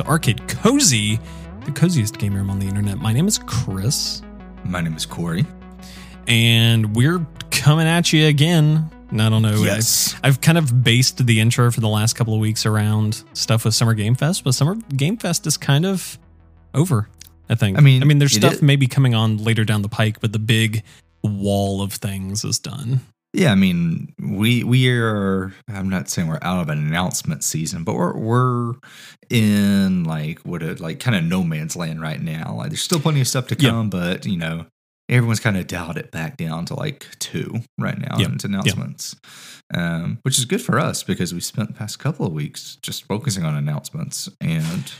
everybody. Welcome back to Arcade Cozy, the coziest game room on the internet. My name is Chris, My name is Corey. and we're coming at you again. And I don't know. Yes. I, have kind of based the intro for the last couple of weeks around stuff with Summer Game Fest, but Summer Game Fest is kind of over. I think. I mean, I mean, there's stuff is- maybe coming on later down the pike, but the big wall of things is done. Yeah, I mean, we we are. I'm not saying we're out of an announcement season, but we're we're in like what it like kind of no man's land right now. Like, there's still plenty of stuff to Yeah. come, but you know, everyone's kind of dialed it back down to like two right now Yeah. in its announcements, um, which is good for us because we spent the past couple of weeks just focusing on announcements, and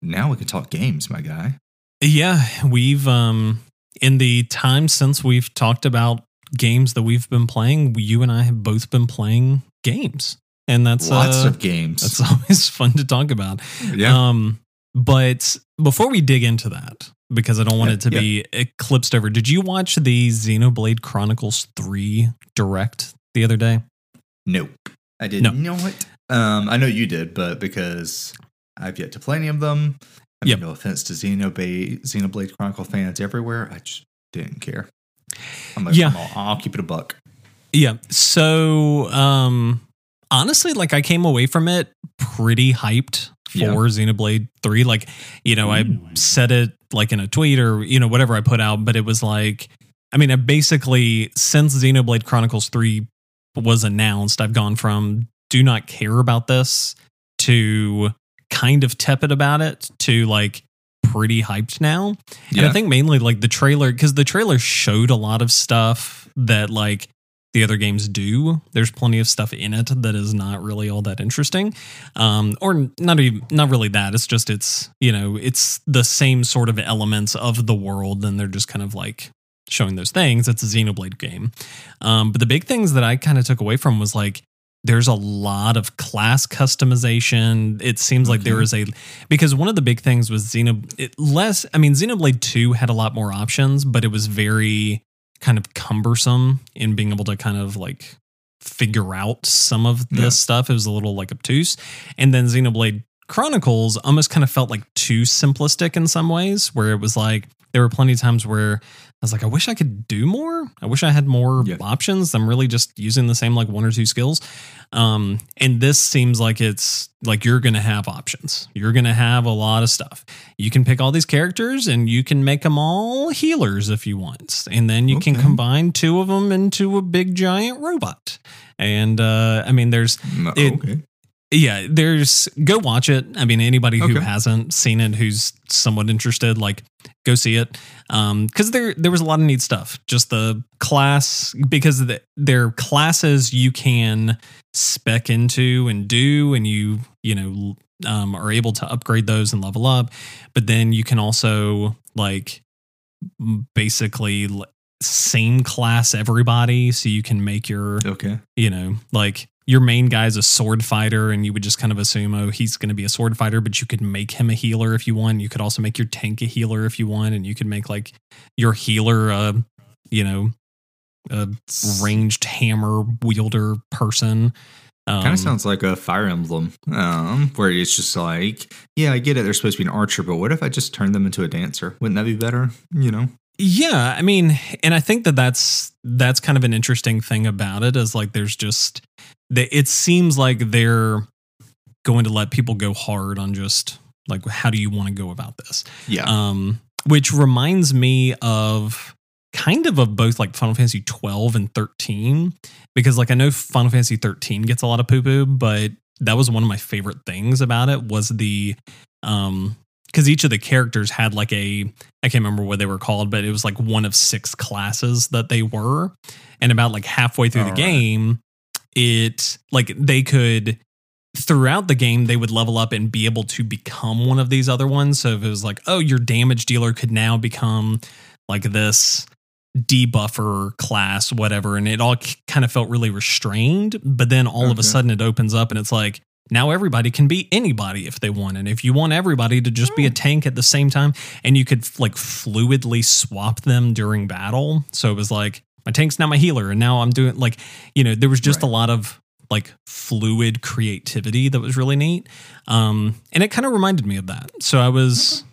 now we can talk games, my guy. Yeah, we've um in the time since we've talked about games that we've been playing, you and I have both been playing games. And that's Lots uh, of games. that's always fun to talk about. yeah. Um but before we dig into that, because I don't want Yeah, it to be eclipsed over, did you watch the Xenoblade Chronicles 3 direct the other day? Nope. I did No. know it. Um, I know you did, but because I've yet to play any of them, I mean, Yep. no offense to Xenoblade, Xenoblade Chronicle fans everywhere, I just didn't care. Yeah. I'm all- I'll keep it a buck. Yeah. So, um, honestly, like I came away from it pretty hyped for Yeah. Xenoblade 3. Like, you know, I said it like in a tweet or, you know, whatever I put out, but it was like, I mean, I basically, since Xenoblade Chronicles 3 was announced, I've gone from do not care about this to kind of tepid about it to like pretty hyped now. And I think mainly like the trailer, because the trailer showed a lot of stuff that like the other games do. There's plenty of stuff in it that is not really all that interesting, um, or not even not really that. It's just it's you know it's the same sort of elements of the world, and they're just kind of like showing those things. It's a Xenoblade game, um, but the big things that I kind of took away from was like there's a lot of class customization. It seems like there Mhm. a because one of the big things was Xeno it less. I mean, Xenoblade Two had a lot more options, but it was very kind of cumbersome in being able to kind of like figure out some of this Yeah. stuff. It was a little like obtuse, and then Xenoblade Chronicles almost kind of felt like too simplistic in some ways, where it was like there were plenty of times where I was like, I wish I could do more. I wish I had more Yeah. options. I'm really just using the same like one or two skills. Um, and this seems like it's like you're going to have options. You're going to have a lot of stuff. You can pick all these characters and you can make them all healers if you want. And then you can combine two of them into a big giant robot. And uh, I mean, there's Mm, it- okay. Yeah, there's go watch it. I mean, anybody who Okay. hasn't seen it, who's somewhat interested, like go see it. Um, because there there was a lot of neat stuff. Just the class because the, they're classes you can spec into and do, and you you know um, are able to upgrade those and level up. But then you can also like basically same class everybody, so you can make your Okay. you know, like your main guy's a sword fighter, and you would just kind of assume, oh, he's going to be a sword fighter, but you could make him a healer if you want. You could also make your tank a healer if you want, and you could make like your healer a, you know, a ranged hammer wielder person. Um, Kind of sounds like a Fire Emblem, um, where it's just like, yeah, I get it. They're supposed to be an archer, but what if I just turn them into a dancer? Wouldn't that be better? You know? Yeah, I mean, and I think that that's that's kind of an interesting thing about it is like there's just the, it seems like they're going to let people go hard on just like how do you want to go about this. Yeah. Um which reminds me of kind of of both like Final Fantasy 12 and 13 because like I know Final Fantasy 13 gets a lot of poo poo, but that was one of my favorite things about it was the um because each of the characters had like a I can't remember what they were called, but it was like one of six classes that they were. And about like halfway through the right. game, it like they could throughout the game they would level up and be able to become one of these other ones. So if it was like, oh, your damage dealer could now become like this debuffer class, whatever, and it all kind of felt really restrained. But then all of a sudden it opens up and it's like, now everybody can be anybody if they want. And if you want everybody to just be a hmm. tank at the same time, and you could like fluidly swap them during battle. So it was like, my tank's now my healer, and now I'm doing like, you know, there was just a lot of like fluid creativity that was really neat. Um, and it kind of reminded me of that. So I was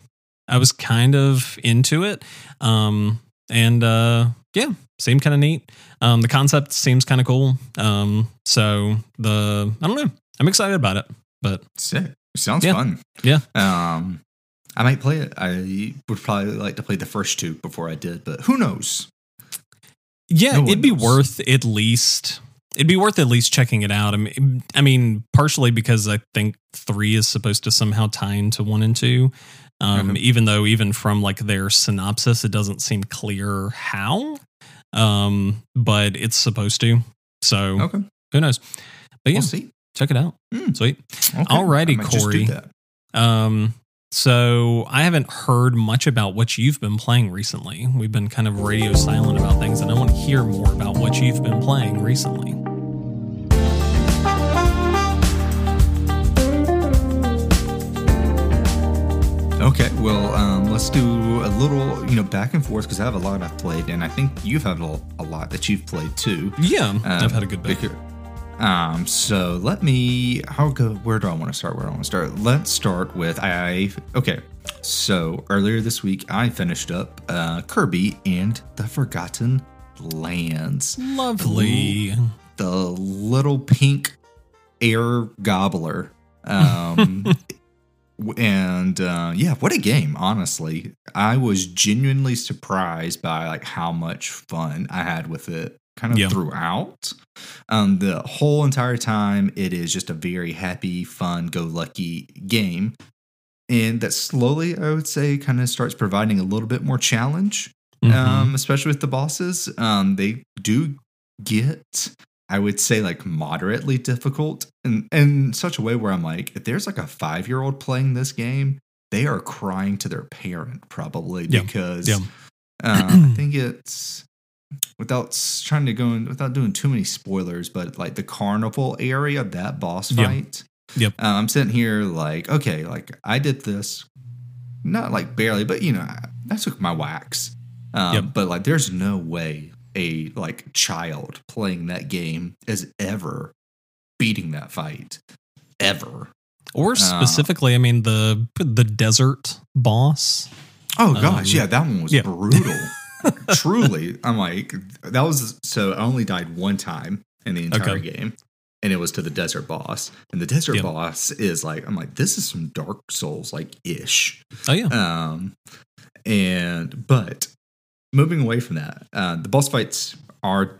I was kind of into it. Um, and uh, yeah, seemed kind of neat. Um, the concept seems kind of cool. Um, so the I don't know. I'm excited about it. But Sick. Sounds Yeah. fun. Yeah. Um, I might play it. I would probably like to play the first two before I did, but who knows? Yeah, No it'd be knows. worth at least it'd be worth at least checking it out. I mean, I mean, partially because I think three is supposed to somehow tie into one and two. Um, Okay. even though even from like their synopsis, it doesn't seem clear how. Um, but it's supposed to. So Okay. who knows? But yeah, We'll see. check it out. Hmm. Sweet. Okay. Alrighty, I might just do Corey. that. Um, so I haven't heard much about what you've been playing recently. We've been kind of radio silent about things, and I want to hear more about what you've been playing recently. Okay, well, um, let's do a little, you know, back and forth because I have a lot I've played, and I think you've had a, a lot that you've played too. Yeah, Um, I've had a good bit. because- Um, so let me. How go? Where do I want to start? Where do I want to start? Let's start with I. Okay, so earlier this week I finished up uh, Kirby and the Forgotten Lands. Lovely. the little pink air gobbler. Um, and uh, yeah, what a game! Honestly, I was genuinely surprised by like how much fun I had with it, kind of Yeah. throughout. Um, the whole entire time, it is just a very happy, fun, go lucky game. And that slowly, I would say, kind of starts providing a little bit more challenge Mhm. um, especially with the bosses. Um, they do get, I would say, like moderately difficult in, in such a way where I'm like, if there's like a five year old playing this game, they are crying to their parent probably Yeah. because Yeah. uh, I think it's without trying to go in, without doing too many spoilers, but like the carnival area, that boss fight. Yep. Uh, I'm sitting here like, okay, like I did this, not like barely, but you know, I, I took my wax. Um, Yep. But like, there's no way a like child playing that game is ever beating that fight, ever. or specifically, I mean the the desert boss. Oh gosh, Um, yeah, that one was yeah. brutal. Truly, I'm like, that was so. I only died one time in the entire Okay. game, and it was to the desert boss. And the desert Yep. boss is like, I'm like, this is some Dark Souls like ish. Oh yeah, Um, and but moving away from that, uh, the boss fights are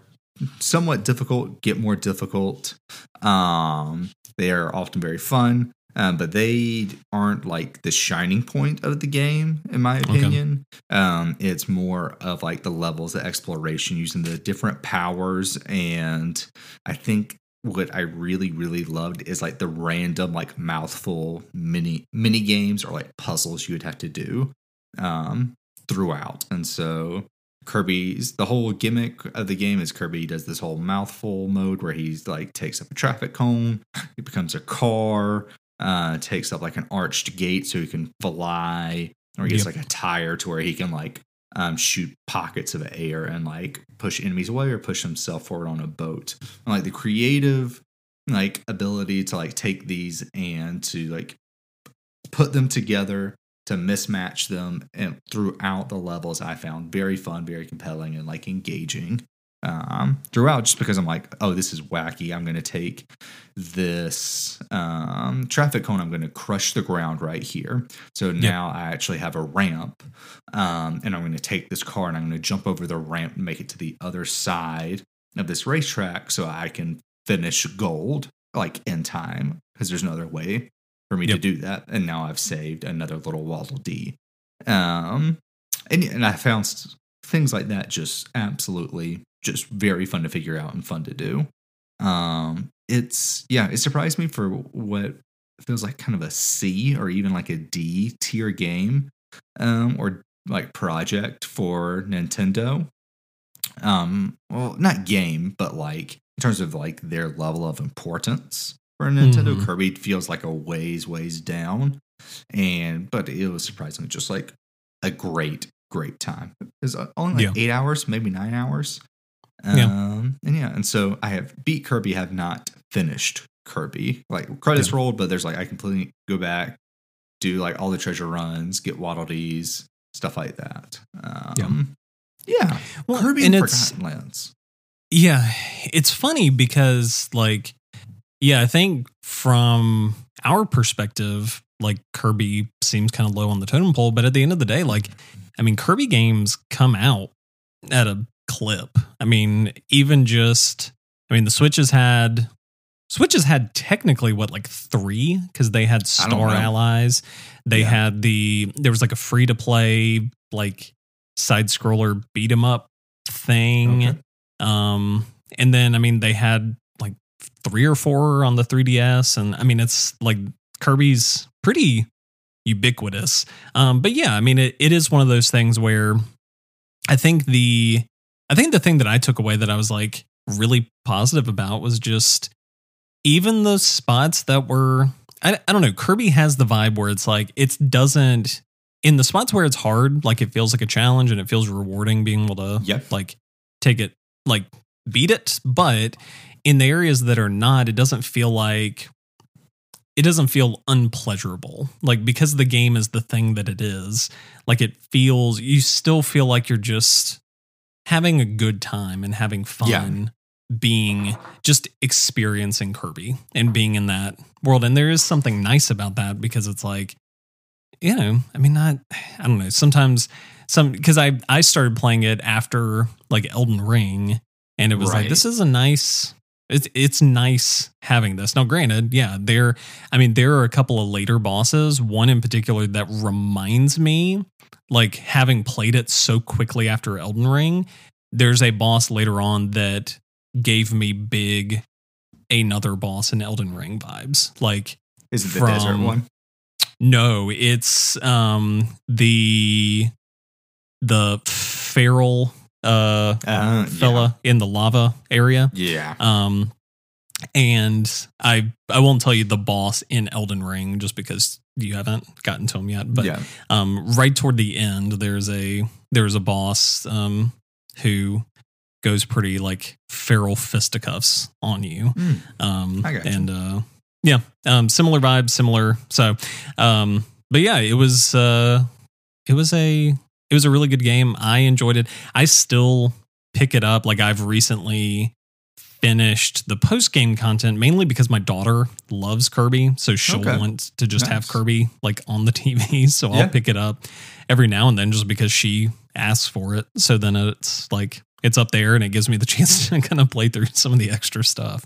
somewhat difficult, get more difficult. Um, they are often very fun, um, but they aren't like the shining point of the game, in my Okay. opinion. Um, it's more of like the levels of exploration using the different powers, and I think what I really really loved is like the random like mouthful mini mini games or like puzzles you would have to do um throughout. And so Kirby's the whole gimmick of the game is Kirby does this whole mouthful mode where he's like takes up a traffic cone, he becomes a car, uh takes up like an arched gate so he can fly, or he gets Yep. like a tire to where he can like um, shoot pockets of air and like push enemies away or push himself forward on a boat. And, like the creative like ability to like take these and to like put them together to mismatch them and throughout the levels I found very fun, very compelling and like engaging. Um throughout just because I'm like, oh, this is wacky. I'm gonna take this um traffic cone, I'm gonna crush the ground right here. So now I actually have a ramp um, and I'm going to take this car and I'm going to jump over the ramp and make it to the other side of this racetrack so I can finish gold like in time because there's no other way for me to do that. And now I've saved another little Waddle Dee. Um, and, and I found things like that just absolutely just very fun to figure out and fun to do. Um, it's yeah, it surprised me for what feels like kind of a C or even like a D tier game um, or like project for Nintendo. Um, well, not game, but like in terms of like their level of importance for Nintendo, Mhm. Kirby feels like a ways, ways down. And but it was surprisingly just like a great, great time. It's only like eight hours, maybe nine hours. Yeah. Um, and yeah, and so I have beat Kirby, have not finished Kirby. Like credits Yeah. rolled, but there's like I completely go back, do like all the treasure runs, get Waddle Dees, stuff like that. Um, yeah. Well, Kirby and and it's Forgotten Lands. Yeah, it's funny because like yeah, I think from our perspective, like Kirby seems kind of low on the totem pole, but at the end of the day, like I mean, Kirby games come out at a clip. I mean, even just I mean, the Switch has had Switch has had technically what like three because they had Star. Allies. They Yeah. had the there was like a free to play like side scroller beat 'em up thing. Okay. Um, and then I mean they had like three or four on the 3DS, and I mean it's like Kirby's pretty ubiquitous. Um, but yeah, I mean it, it is one of those things where I think the I think the thing that I took away that I was like really positive about was just even the spots that were I, I don't know Kirby has the vibe where it's like it doesn't in the spots where it's hard like it feels like a challenge and it feels rewarding being able to Yep. like take it like beat it but in the areas that are not it doesn't feel like it doesn't feel unpleasurable like because the game is the thing that it is like it feels you still feel like you're just having a good time and having fun being just experiencing Kirby and being in that world. And there is something nice about that because it's like you know I mean not I don't know. Sometimes some because I I started playing it after like Elden Ring and it was like this is a nice it's it's nice having this. Now granted, yeah, there I mean there are a couple of later bosses, one in particular that reminds me like having played it so quickly after Elden Ring, there's a boss later on that gave me big another boss in Elden Ring vibes. Like Is it the From- desert one? no, it's um the the feral uh Uh, fella in the lava area. Yeah. Um and I I won't tell you the boss in Elden Ring just because you haven't gotten to him yet. But yeah. um right toward the end there's a there's a boss um who goes pretty like feral fisticuffs on you. Mm. Um, I got you. and uh, yeah, um, similar vibes, similar. So, um, but yeah, it was uh, it was a it was a really good game. I enjoyed it. I still pick it up. Like I've recently finished the post game content mainly because my daughter loves Kirby, so she'll Okay. want to just have Kirby like on the TV. So Yeah. I'll pick it up every now and then just because she asks for it. So then it's like it's up there and it gives me the chance to kind of play through some of the extra stuff.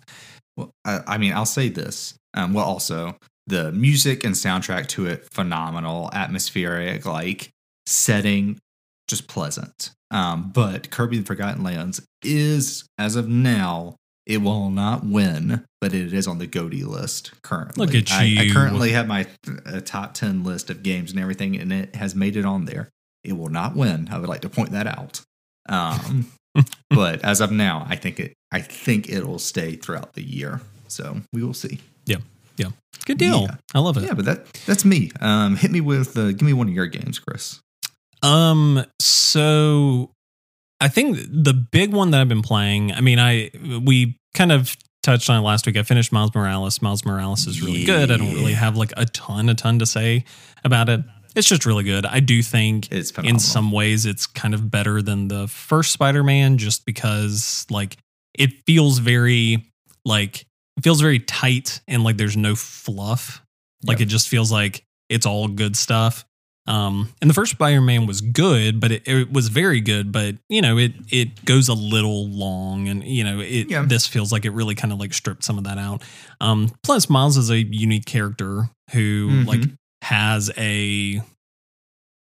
Well, I, I mean, I'll say this. Um, well, also the music and soundtrack to it phenomenal, atmospheric, like setting, just pleasant. Um, but Kirby: The Forgotten Lands is, as of now, it will not win, but it is on the GOTY list currently. Look at I, I currently have my uh, top ten list of games and everything, and it has made it on there. It will not win. I would like to point that out. Um, but as of now, I think it. I think it'll stay throughout the year. So we will see. Yeah. Yeah. Good deal. Yeah. I love it. Yeah, but that that's me. Um, hit me with uh, give me one of your games, Chris. Um, so I think the big one that I've been playing, I mean, I we kind of touched on it last week. I finished Miles Morales. Miles Morales is really good. I don't really have like a ton, a ton to say about it. It's just really good. I do think It's in some ways it's kind of better than the first Spider-Man just because like it feels very like it feels very tight and like there's no fluff. Like Yep. it just feels like it's all good stuff. Um and the first Spider-Man was good, but it, it was very good, but you know, it it goes a little long and you know, it Yeah. this feels like it really kind of like stripped some of that out. Um plus Miles is a unique character who Mhm. like has a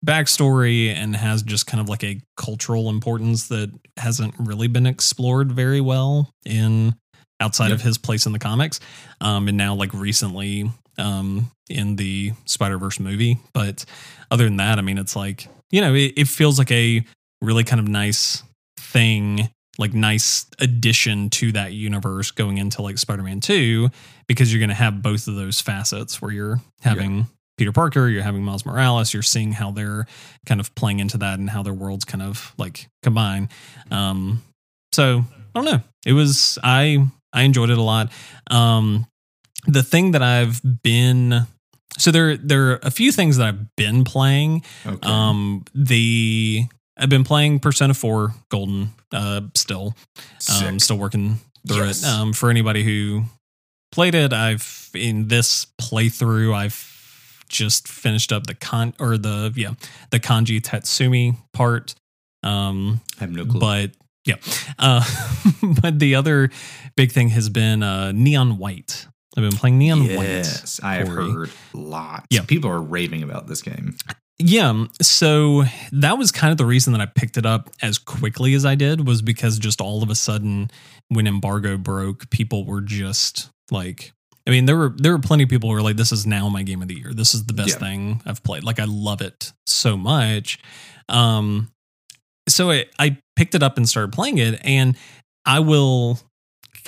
backstory and has just kind of like a cultural importance that hasn't really been explored very well in outside of his place in the comics um and now like recently um in the spider-verse movie but other than that i mean it's like you know it, it feels like a really kind of nice thing like nice addition to that universe going into like spider-man 2 because you're going to have both of those facets where you're having Peter Parker, you're having Miles Morales, you're seeing how they're kind of playing into that and how their worlds kind of like combine. Um, so I don't know. It was I I enjoyed it a lot. Um, the thing that I've been so there there are a few things that I've been playing. Okay. Um, the I've been playing Persona 4 Golden uh still. Um, still working through Yes. it. Um, for anybody who played it, I've in this playthrough, I've just finished up the con or the yeah the kanji tatsumi part. Um, I have no clue. but yeah, uh, but the other big thing has been uh, Neon White. I've been playing Neon yes, I have heard lots. Yeah. people are raving about this game. Yeah, so that was kind of the reason that I picked it up as quickly as I did was because just all of a sudden when embargo broke, people were just like I mean, there were there were plenty of people who were like, "This is now my game of the year. This is the best Yeah. thing I've played. Like, I love it so much." Um, so I, I picked it up and started playing it, and I will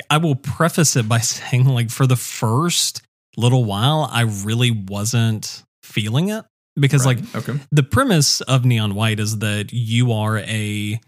I will preface it by saying, like, for the first little while, I really wasn't feeling it because, like, okay, the premise of neon white is that you are a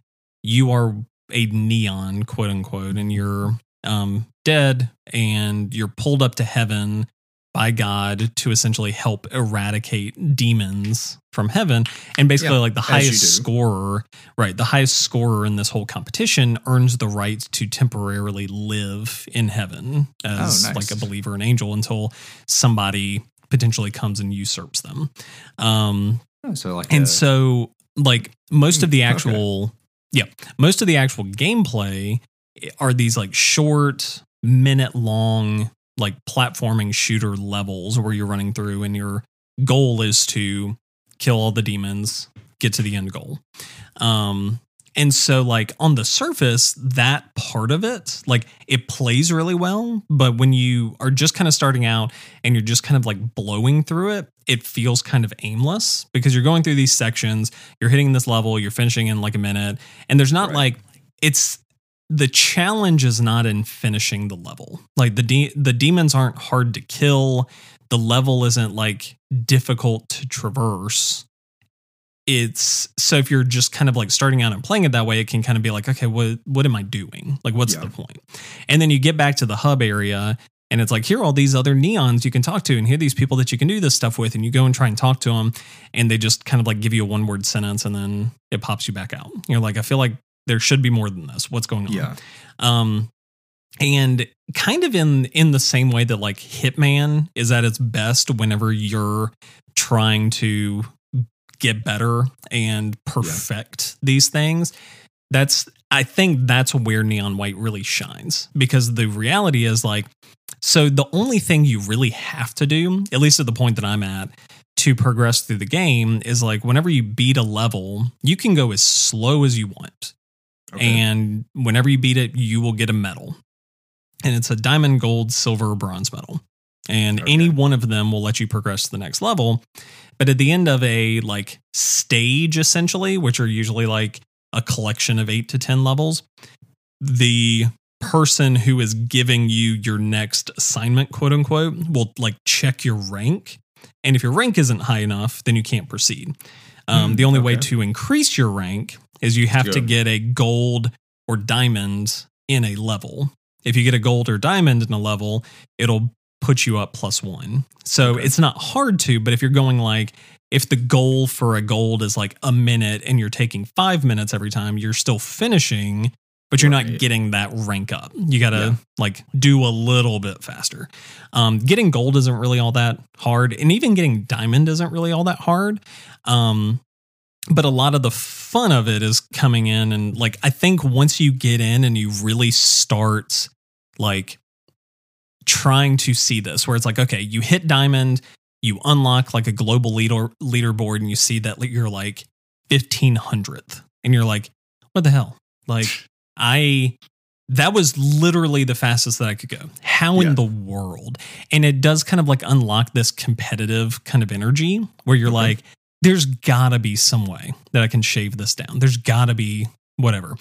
you are a neon quote unquote and you're um dead and you're pulled up to heaven by god to essentially help eradicate demons from heaven and basically Yeah, like the highest scorer right the highest scorer in this whole competition earns the right to temporarily live in heaven as Oh, nice. like a believer and angel until somebody potentially comes and usurps them um Oh, so like and a- so like most of the Hmm, okay. actual yeah most of the actual gameplay are these like short minute long like platforming shooter levels where you're running through and your goal is to kill all the demons get to the end goal um and so like on the surface that part of it like it plays really well but when you are just kind of starting out and you're just kind of like blowing through it it feels kind of aimless because you're going through these sections you're hitting this level you're finishing in like a minute and there's not Right. like it's the challenge is not in finishing the level. Like the de- the demons aren't hard to kill. The level isn't like difficult to traverse. It's so if you're just kind of like starting out and playing it that way it can kind of be like okay what what am i doing? Like what's Yeah. the point? and then you get back to the hub area and it's like here are all these other neons you can talk to and here are these people that you can do this stuff with and you go and try and talk to them and they just kind of like give you a one word sentence and then it pops you back out. You're like i feel like there should be more than this. What's going on? Yeah, um and kind of in in the same way that like hitman is at its best whenever you're trying to get better and perfect these things that's i think that's where neon white really shines because the reality is like so the only thing you really have to do at least at the point that i'm at to progress through the game is like whenever you beat a level you can go as slow as you want okay. and whenever you beat it, you will get a medal. And it's a diamond, gold, silver, bronze medal. And Okay. any one of them will let you progress to the next level. But at the end of a like stage, essentially, which are usually like a collection of eight to 10 levels, the person who is giving you your next assignment, quote unquote, will like check your rank. And if your rank isn't high enough, then you can't proceed. Um, Hmm, the only way to increase your rank is you have to get a gold or diamond in a level. If you get a gold or diamond in a level, it'll put you up plus one. So Okay. it's not hard to, but if you're going like, if the goal for a gold is like a minute and you're taking five minutes every time, you're still finishing, but you're not getting that rank up. You got to Yeah. like do a little bit faster. Um, getting gold isn't really all that hard, and even getting diamond isn't really all that hard. Um, but a lot of the fun of it is coming in and like I think once you get in and you really start like trying to see this where it's like okay you hit diamond you unlock like a global leader leaderboard and you see that you're like 1500th and you're like what the hell like I that was literally the fastest that I could go. How Yeah. in the world? And it does kind of like unlock this competitive kind of energy where you're Okay. like, there's gotta be some way that I can shave this down. There's gotta be whatever.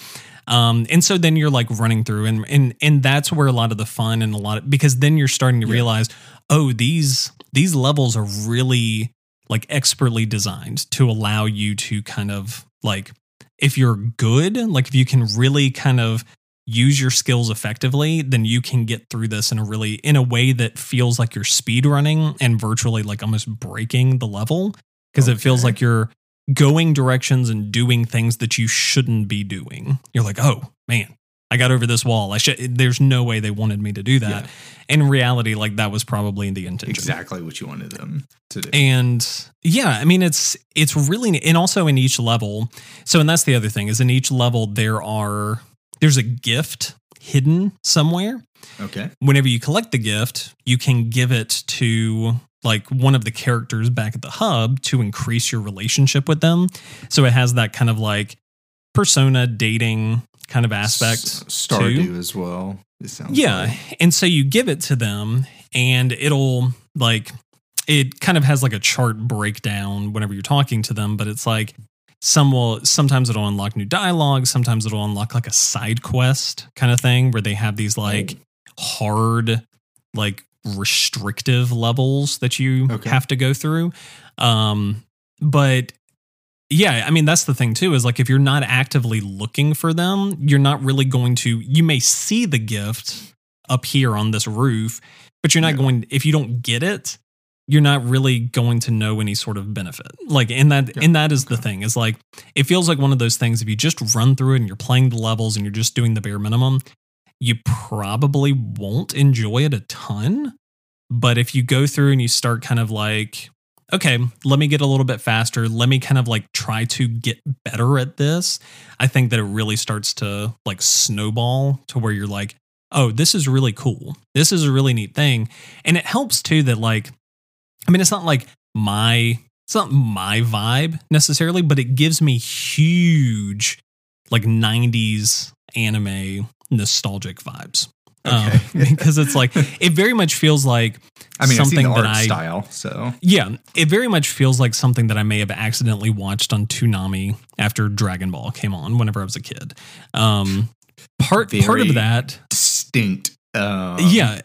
Um, and so then you're like running through and and and that's where a lot of the fun and a lot of because then you're starting to Yeah. realize, oh, these these levels are really like expertly designed to allow you to kind of like if you're good, like if you can really kind of use your skills effectively, then you can get through this in a really in a way that feels like you're speed running and virtually like almost breaking the level because it feels like you're going directions and doing things that you shouldn't be doing. You're like, "Oh, man, I got over this wall. I should there's no way they wanted me to do that." Yeah. In reality, like that was probably in the intention. exactly what you wanted them to do. And yeah, I mean it's it's really and also in each level. So and that's the other thing is in each level there are there's a gift hidden somewhere. okay. Whenever you collect the gift, you can give it to like one of the characters back at the hub to increase your relationship with them. So it has that kind of like persona dating kind of aspect. S- Stardew as well. It sounds Yeah. like. And so you give it to them and it'll like it kind of has like a chart breakdown whenever you're talking to them, but it's like some will sometimes it'll unlock new dialogue, sometimes it'll unlock like a side quest kind of thing where they have these like oh. hard like restrictive levels that you Okay. have to go through. Um but yeah, I mean that's the thing too is like if you're not actively looking for them, you're not really going to you may see the gift up here on this roof, but you're not Yeah. going if you don't get it, you're not really going to know any sort of benefit. Like and that Yeah, and that is the thing. Is like it feels like one of those things if you just run through it and you're playing the levels and you're just doing the bare minimum, you probably won't enjoy it a ton. But if you go through and you start kind of like, okay, let me get a little bit faster, let me kind of like try to get better at this, I think that it really starts to like snowball to where you're like, oh, this is really cool. This is a really neat thing. And it helps too that like, I mean, it's not like my it's not my vibe necessarily, but it gives me huge like 90s anime nostalgic vibes. Um, because it's like it very much feels like I mean, something I've seen the that I style, so yeah, it very much feels like something that I may have accidentally watched on Toonami after Dragon Ball came on whenever I was a kid. Um, part part of that, distinct. Um, yeah,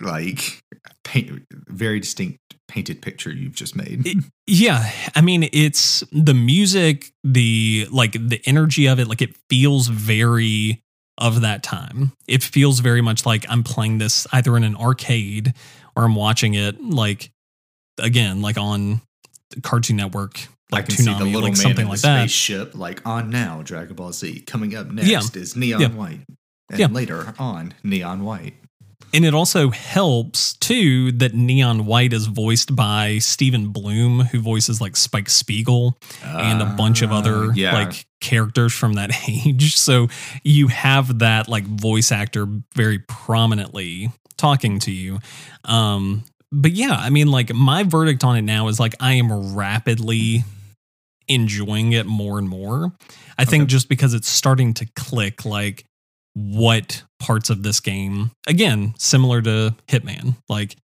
like paint, very distinct painted picture you've just made. It- yeah. I mean, it's the music, the like the energy of it. Like it feels very of that time. It feels very much like I'm playing this either in an arcade or I'm watching it like again, like on Cartoon Network, I like can see the Toonami, little like man something in like the that. spaceship, like on now Dragon Ball Z. Coming up next Yeah. is Neon Yeah. White, and Yeah. later on Neon White. And it also helps too that Neon White is voiced by Stephen Blum, who voices like Spike Spiegel and a bunch of Ah, other yeah. like characters from that age. So you have that like voice actor very prominently talking to you. Um, but yeah, I mean, like my verdict on it now is like I am rapidly enjoying it more and more. I think just because it's starting to click like what parts of this game again similar to hitman. Like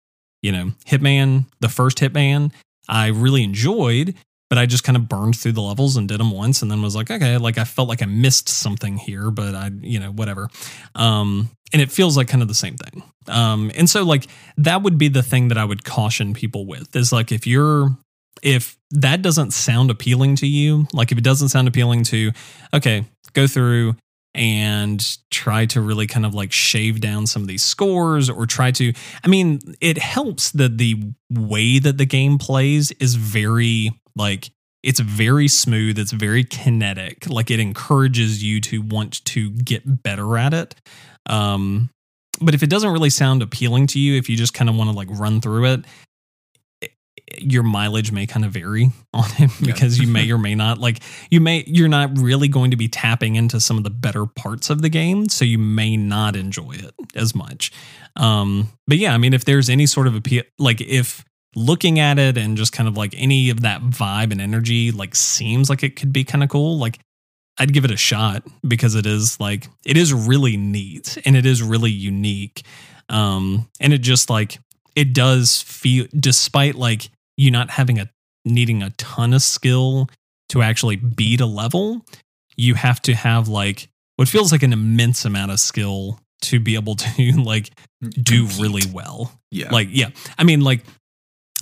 you know hitman the first hitman i really enjoyed but i just kind of burned through the levels and did them once and then was like okay like i felt like i missed something here but i you know whatever. Um and it feels like kind of the same thing. Um and so like that would be the thing that i would caution people with is like if you're if that doesn't sound appealing to you like if it doesn't sound appealing to okay go through and try to really kind of like shave down some of these scores or try to I mean it helps that the way that the game plays is very like it's very smooth it's very kinetic like it encourages you to want to get better at it um but if it doesn't really sound appealing to you if you just kind of want to like run through it your mileage may kind of vary on it Yeah. because you may or may not like you may you're not really going to be tapping into some of the better parts of the game so you may not enjoy it as much um but yeah i mean if there's any sort of appeal like if looking at it and just kind of like any of that vibe and energy like seems like it could be kind of cool like i'd give it a shot because it is like it is really neat and it is really unique um and it just like it does feel despite like you not having a needing a ton of skill to actually beat a level you have to have like what feels like an immense amount of skill to be able to like do really well. Yeah. like yeah. I mean like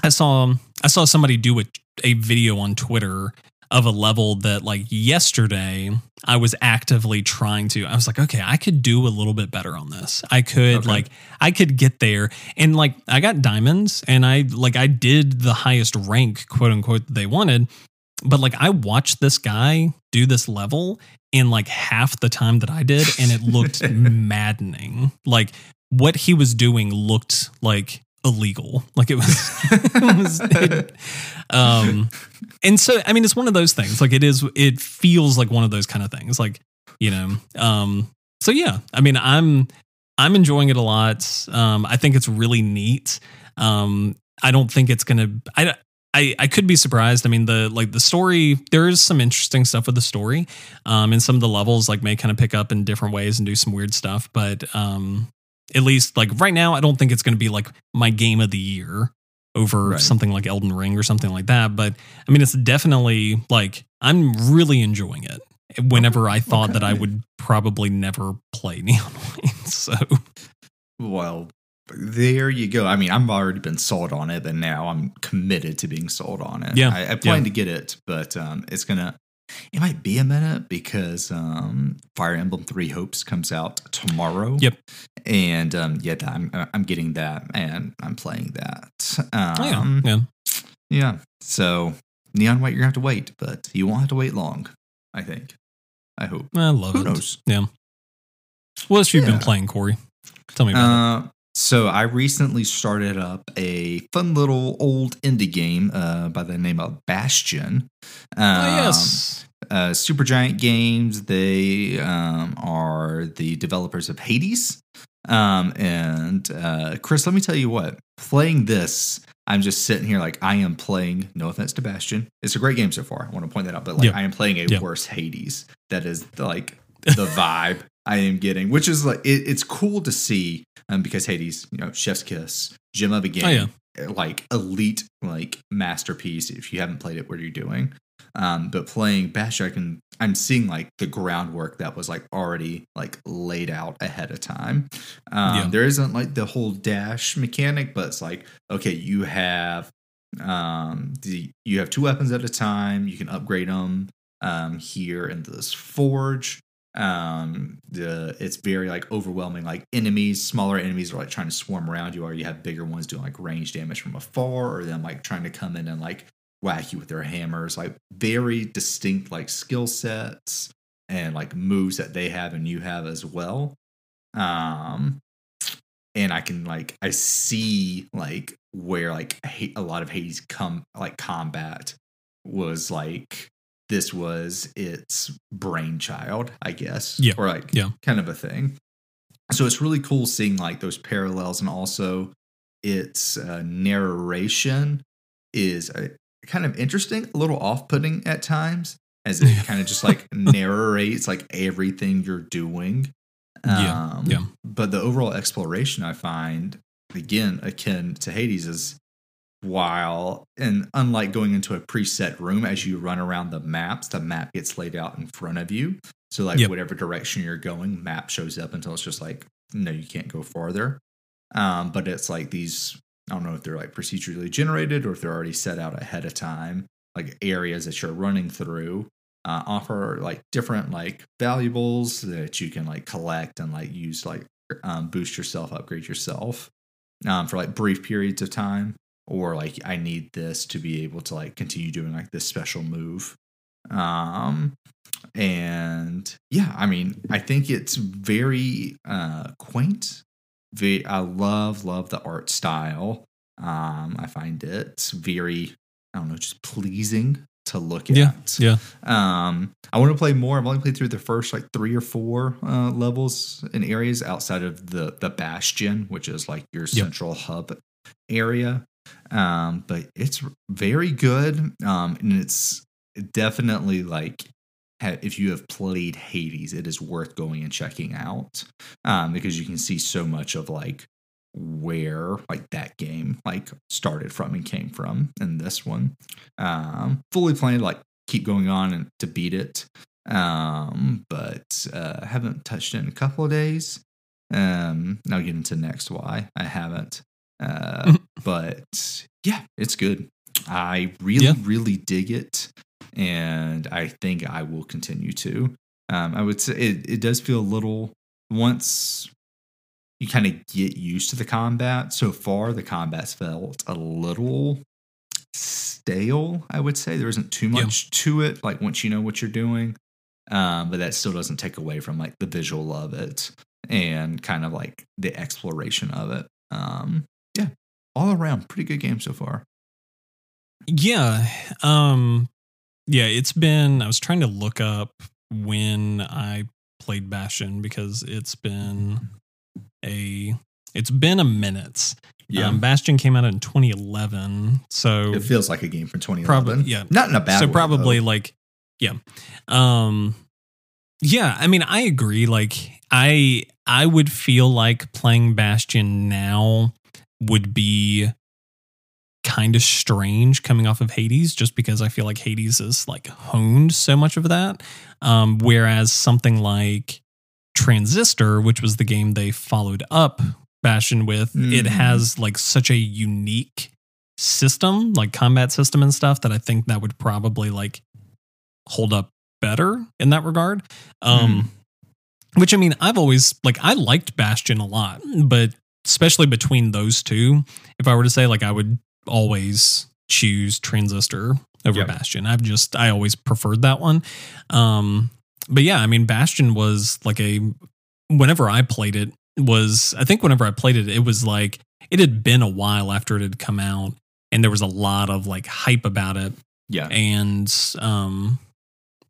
i saw i saw somebody do a, a video on twitter of a level that like yesterday I was actively trying to I was like okay I could do a little bit better on this. I could Okay. like I could get there. And like I got diamonds and I like I did the highest rank quote unquote that they wanted. But like I watched this guy do this level in like half the time that I did and it looked maddening. Like what he was doing looked like illegal like it was it was it, um and so i mean it's one of those things like it is it feels like one of those kind of things like you know um so yeah i mean i'm i'm enjoying it a lot um i think it's really neat um i don't think it's gonna i I, I could be surprised. I mean, the like the story, there is some interesting stuff with the story. Um, and some of the levels like may kind of pick up in different ways and do some weird stuff. But um, at least like right now, I don't think it's going to be like my game of the year over Right. something like Elden Ring or something like that. But I mean, it's definitely like I'm really enjoying it. Whenever I thought that I would probably never play Neon White, so Well, there you go. I mean, I've already been sold on it, and now I'm committed to being sold on it. Yeah, I, I plan yeah. to get it, but um, it's gonna. It might be a minute because um, Fire Emblem Three Hopes comes out tomorrow. Yep. And um, yeah, I'm I'm getting that and I'm playing that. oh, yeah, Um, yeah. yeah. So Neon White, you're gonna have to wait, but you won't have to wait long. I think. I hope. I love Who it. knows? Yeah. What else you been playing, Corey? Tell me about Uh, so I recently started up a fun little old indie game uh, by the name of Bastion. it. Um, oh, yes. uh, Supergiant Games. They um, are the developers of Hades. Um, and uh, Chris, let me tell you what. Playing this, I'm just sitting here like I am playing. No offense to Bastion, it's a great game so far. I want to point that out, but like Yeah. I am playing a Yeah. worse Hades. That is like the vibe I am getting, which is like it, it's cool to see um, because Hades, you know, Chef's Kiss, Gem of a game, Oh, like elite, like masterpiece. If you haven't played it, what are you doing? Um, but playing Bash, I can I'm seeing like the groundwork that was like already like laid out ahead of time. Um, Yeah. There isn't like the whole dash mechanic, but it's like okay, you have um the you have two weapons at a time. You can upgrade them um here in this forge um the it's very like overwhelming like enemies smaller enemies are like trying to swarm around you or you have bigger ones doing like range damage from afar or them like trying to come in and like whack you with their hammers like very distinct like skill sets and like moves that they have and you have as well um and i can like i see like where like a lot of hades come like combat was like this was its brainchild i guess Yeah. or like Yeah. kind of a thing so it's really cool seeing like those parallels and also its uh, narration is uh, kind of interesting a little off-putting at times as it kind of just like narrates like everything you're doing Yeah, um, yeah. but the overall exploration i find again akin to hades is while and unlike going into a preset room as you run around the maps the map gets laid out in front of you so like Yep. whatever direction you're going map shows up until it's just like no you can't go farther um, but it's like these i don't know if they're like procedurally generated or if they're already set out ahead of time like areas that you're running through uh, offer like different like valuables that you can like collect and like use like um, boost yourself upgrade yourself um, for like brief periods of time or like i need this to be able to like continue doing like this special move. Um and yeah i mean i think it's very uh quaint very i love love the art style. Um i find it very i don't know just pleasing to look at. yeah. um i want to play more. I've only played through the first like three or four uh levels and areas outside of the the bastion which is like your central hub area. Um but it's very good um and it's definitely like if you have played hades it is worth going and checking out um because you can see so much of like where like that game like started from and came from in this one. Um fully plan to like keep going on and to beat it. Um but uh haven't touched it in a couple of days. Um i'll get into next why i haven't. Uh but yeah it's good. I really Yeah. really dig it and I think I will continue to. Um, I would say it, it does feel a little once you kind of get used to the combat. So far, the combat's felt a little stale. I would say there isn't too much yeah. to it. Like once you know what you're doing, um, but that still doesn't take away from like the visual of it and kind of like the exploration of it. Um, yeah, all around pretty good game so far. Yeah. Um, yeah, it's been, I was trying to look up when I played Bastion because it's been a, it's been a minute. Yeah. Um, Bastion came out in 2011. So it feels like a game from 2011. Probably, yeah. Not in a bad So way, probably though. like, yeah. Um, yeah, I mean, I agree. Like, I I would feel like playing Bastion now would be kind of strange coming off of Hades, just because I feel like Hades is like honed so much of that. Um, whereas something like Transistor, which was the game they followed up Bastion with, mm. it has like such a unique system, like combat system and stuff, that I think that would probably like hold up better in that regard. Um, mm. Which I mean, I've always like I liked Bastion a lot, but especially between those two, if I were to say like I would always choose Transistor over yep. Bastion. I've just I always preferred that one. Um, but yeah, I mean, Bastion was like a whenever I played it was I think whenever I played it, it was like it had been a while after it had come out, and there was a lot of like hype about it. Yeah, and um,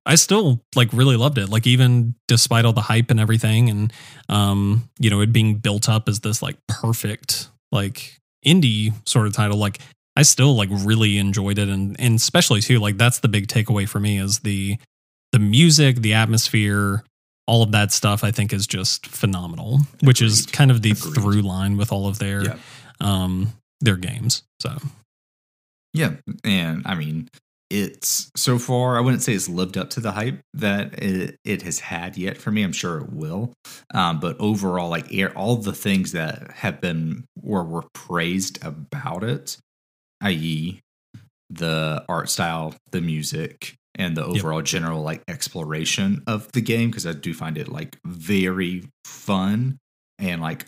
I still like really loved it. Like even despite all the hype and everything, and um, you know, it being built up as this like perfect like indie sort of title, like I still like really enjoyed it, and and especially too like that's the big takeaway for me is the the music, the atmosphere, all of that stuff. I think is just phenomenal, Agreed. which is kind of the Agreed. through line with all of their yeah. um their games. So yeah, and I mean it's so far i wouldn't say it's lived up to the hype that it, it has had yet for me. I'm sure it will. Um, but overall like all the things that have been or were praised about it i.e the art style the music and the overall yep. general like exploration of the game because i do find it like very fun and like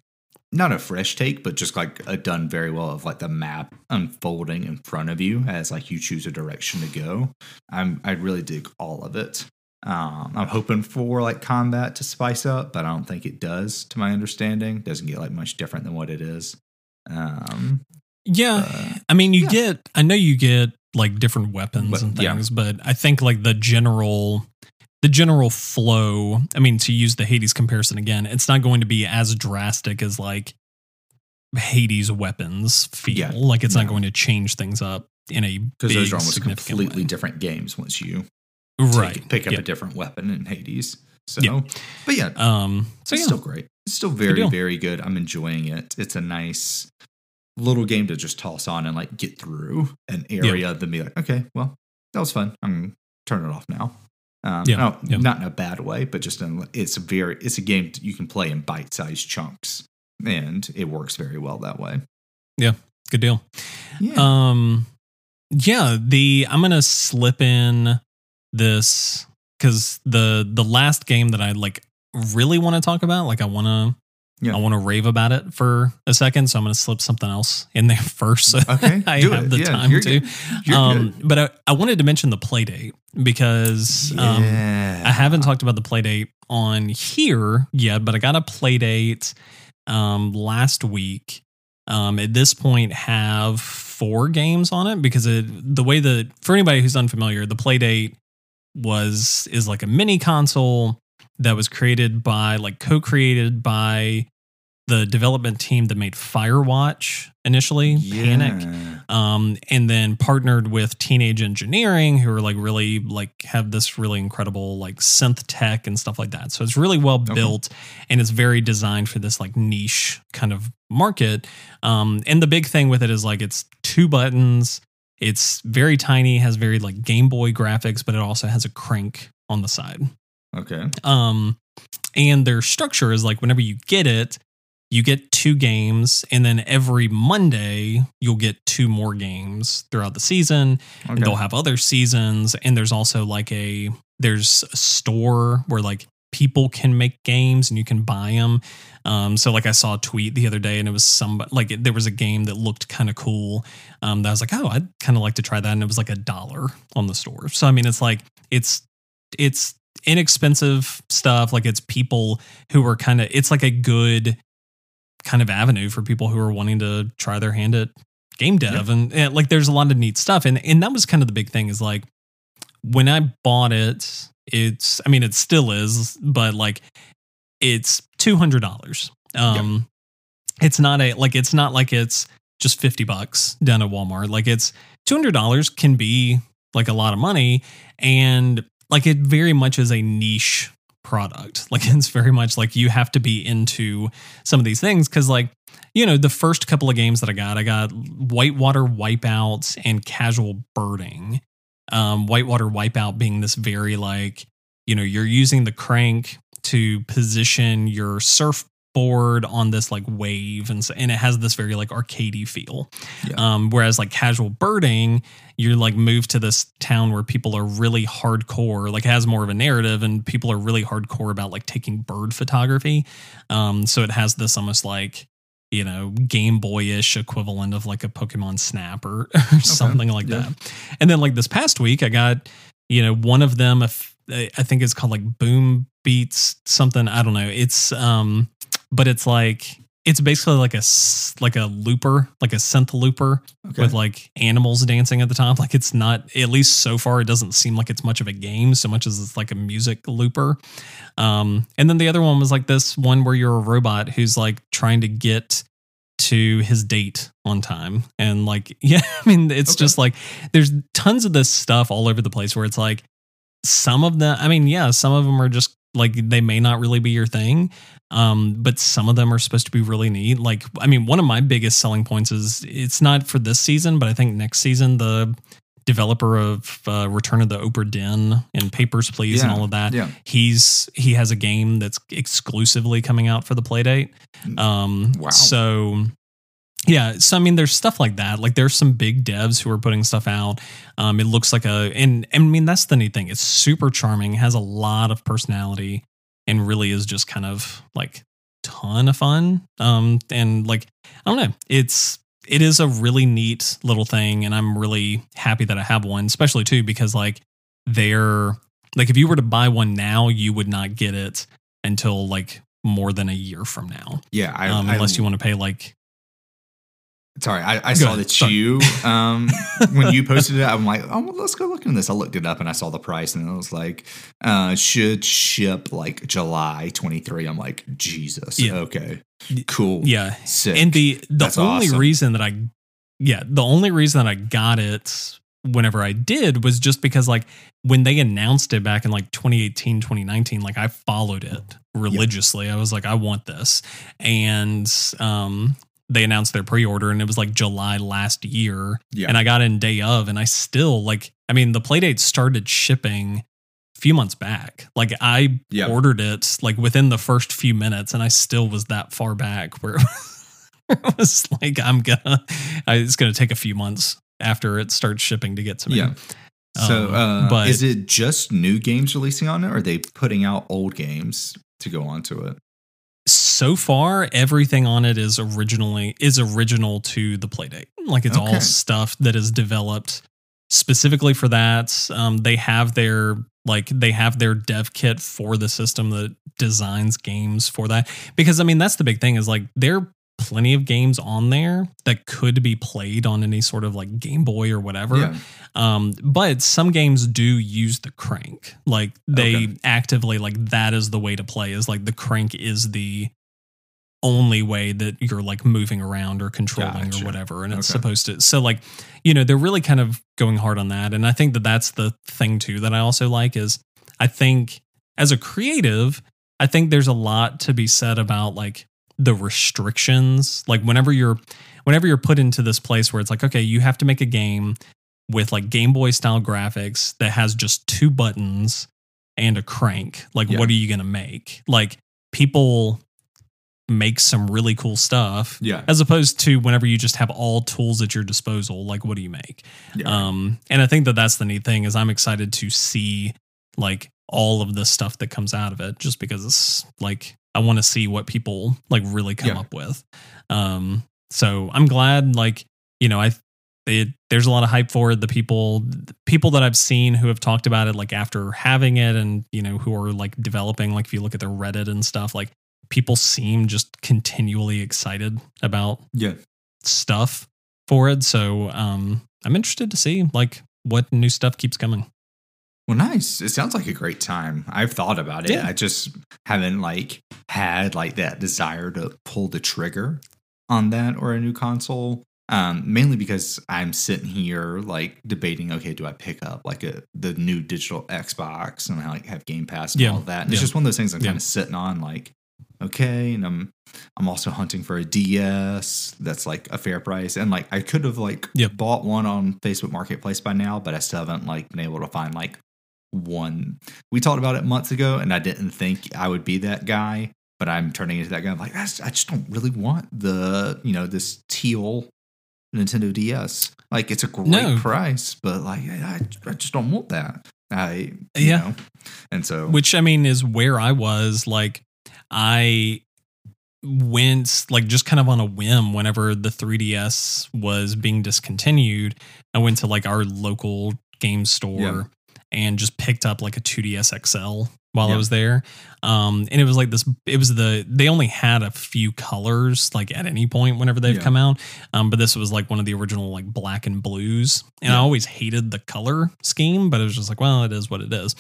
not a fresh take, but just like a done very well of like the map unfolding in front of you as like you choose a direction to go. I'm I really dig all of it. Um, I'm hoping for like combat to spice up, but I don't think it does. To my understanding, doesn't get like much different than what it is. Um, yeah, I mean, you yeah. get. I know you get like different weapons but, and things, yeah. but I think like the general the general flow, I mean, to use the Hades comparison again, it's not going to be as drastic as like Hades weapons feel. Yeah, like it's no. not going to change things up in a because those are almost completely way. different games once you right take, pick up yep. a different weapon in Hades. So, yep. but yeah, um, so it's yeah. still great. It's still very very good. I'm enjoying it. It's a nice little game to just toss on and like get through an area. Yep. Then be like, okay, well, that was fun. I'm gonna turn it off now. Um, yeah, no, yeah. not in a bad way, but just in, it's a very it's a game you can play in bite sized chunks, and it works very well that way. Yeah, good deal. Yeah. Um, yeah. The I'm gonna slip in this because the the last game that I like really want to talk about, like I want to yeah. I want to rave about it for a second, so I'm going to slip something else in there first. So okay, I have it. the yeah, time to. Um, but I, I, wanted to mention the Playdate because um. I haven't talked about the Playdate on here yet, but I got a Playdate um, last week. Um, at this point, have four games on it because it, the way that for anybody who's unfamiliar, the Playdate was is like a mini console that was created by like co-created by the development team that made Firewatch initially, yeah. Panic, um, and then partnered with Teenage Engineering, who are like really like have this really incredible like synth tech and stuff like that. So it's really well okay. built, and it's very designed for this like niche kind of market. Um, and the big thing with it is like it's two buttons. It's very tiny, has very like Game Boy graphics, but it also has a crank on the side. Okay. Um, and their structure is like whenever you get it, you get two games, and then every Monday you'll get two more games throughout the season. And Okay. they'll have other seasons, and there's also like a there's a store where like people can make games and you can buy them. Um, so like I saw a tweet the other day, and it was some like there was a game that looked kind of cool. Um, that I was like, oh, I'd kind of like to try that, and it was like a dollar on the store. So I mean, it's like it's it's inexpensive stuff. Like it's people who are kind of it's like a good kind of avenue for people who are wanting to try their hand at game dev and, and like there's a lot of neat stuff. And and that was kind of the big thing is like when I bought it it's I mean it still is but like it's $200 um it's not a like it's not like it's just 50 bucks down at Walmart. Like it's $200 can be like a lot of money. And like it very much is a niche product. Like it's very much like you have to be into some of these things because like you know the first couple of games that i got i got whitewater Wipeouts and casual birding. Um, whitewater wipeout being this very like you know you're using the crank to position your surfboard on this like wave and so, and it has this very like arcadey feel. Yeah. um, whereas like casual birding you're like moved to this town where people are really hardcore like it has more of a narrative and people are really hardcore about like taking bird photography. Um, so it has this almost like you know game boyish equivalent of like a pokemon snap or, or something like yeah. that. And then like this past week i got you know one of them if i think it's called like boom beats something i don't know. It's um but it's like it's basically like a like a looper like a synth looper Okay. with like animals dancing at the top. Like it's not, at least so far, it doesn't seem like it's much of a game so much as it's like a music looper. Um, and then the other one was like this one where you're a robot who's like trying to get to his date on time. And like, yeah, I mean, it's Okay. just like there's tons of this stuff all over the place where it's like some of them, I mean, yeah, some of them are just like they may not really be your thing um, but some of them are supposed to be really neat. Like, I mean, one of my biggest selling points is it's not for this season, but I think next season the developer of uh, Return of the Obra Dinn and Papers Please and all of that, yeah. he's he has a game that's exclusively coming out for the Playdate. Um, Wow. So. Yeah, so I mean, there's stuff like that. Like, there's some big devs who are putting stuff out. Um, it looks like a, and, and I mean, that's the neat thing. It's super charming, has a lot of personality, and really is just kind of like ton of fun. Um, and like I don't know, it's it is a really neat little thing, and I'm really happy that I have one, especially too because like they're like if you were to buy one now, you would not get it until like more than a year from now, Yeah, I, um, I unless you want to pay like Sorry, I, I saw ahead. that you um when you posted it, I'm like, oh, well, let's go look into this. I looked it up and I saw the price, and it was like, uh, should ship like July 23. I'm like, Jesus, Yeah. okay, cool, yeah, sick. And the the That's only awesome. reason that I yeah, the only reason that I got it whenever I did was just because like when they announced it back in like 2018, 2019, like I followed it religiously. I was like, I want this. And um they announced their pre-order and it was like July last year. yeah, And I got in day of and I still like I mean the playdate started shipping a few months back. Like I Yeah. ordered it like within the first few minutes and I still was that far back where it was like I'm gonna I, it's gonna take a few months after it starts shipping to get to me. yeah. So, Um, uh, but- is it just new games releasing on it, or are they putting out old games to go onto it? So far, everything on it is originally is original to the playdate. Like it's Okay. all stuff that is developed specifically for that. Um, they have their like they have their dev kit for the system that designs games for that. Because I mean that's the big thing is like there are plenty of games on there that could be played on any sort of like Game Boy or whatever. Yeah, Um, but some games do use the crank. Like they Okay. actively like that is the way to play. Is like the crank is the only way that you're like moving around or controlling Gotcha. or whatever, and it's Okay. supposed to. So like you know they're really kind of going hard on that, and I think that that's the thing too that I also like is I think as a creative, I think there's a lot to be said about like the restrictions. Like whenever you're whenever you're put into this place where it's like, okay, you have to make a game with like Game Boy style graphics that has just two buttons and a crank. Like, Yeah. what are you gonna make? Like people make some really cool stuff Yeah. as opposed to whenever you just have all tools at your disposal like what do you make yeah. um and i think that that's the neat thing is i'm excited to see like all of the stuff that comes out of it just because it's like i want to see what people like really come Yeah. up with um so i'm glad like you know i it, there's a lot of hype for it the people people that i've seen who have talked about it like after having it and you know who are like developing like if you look at their reddit and stuff like people seem just continually excited about yeah. stuff for it. So um, I'm interested to see like what new stuff keeps coming. Well, nice. It sounds like a great time. I've thought about it. Yeah. I just haven't like had like that desire to pull the trigger on that or a new console. Um, mainly because I'm sitting here like debating, okay, do I pick up like a the new digital Xbox and I like have Game Pass and Yeah. all that? And it's just one of those things I'm Yeah. kind of sitting on, like, okay, and I'm I'm also hunting for a DS that's like a fair price. And like I could have like Yep. bought one on Facebook Marketplace by now, but I still haven't like been able to find like one. We talked about it months ago, and I didn't think I would be that guy, but I'm turning into that guy. I'm like, I just don't really want the you know this teal Nintendo DS. Like it's a great No. price, but like I, I just don't want that. I you Yeah. know? and so Which I mean is where I was like I went like just kind of on a whim whenever the 3DS was being discontinued. I went to like our local game store Yeah. And just picked up like a 2DS XL while I was there. Um, and it was like this, it was the, they only had a few colors like at any point whenever they've Yeah. come out. Um, but this was like one of the original like black and blues. And I always hated the color scheme, but it was just like, well, it is what it is.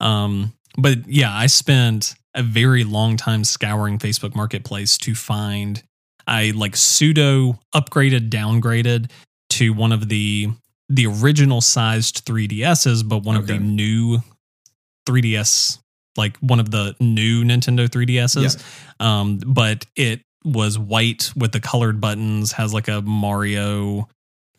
Um, but yeah, I spent a very long time scouring Facebook Marketplace to find. I like pseudo upgraded, downgraded to one of the the original sized 3DSs, but one of the new 3DS, like one of the new Nintendo 3DSs. Um, but it was white with the colored buttons, has like a Mario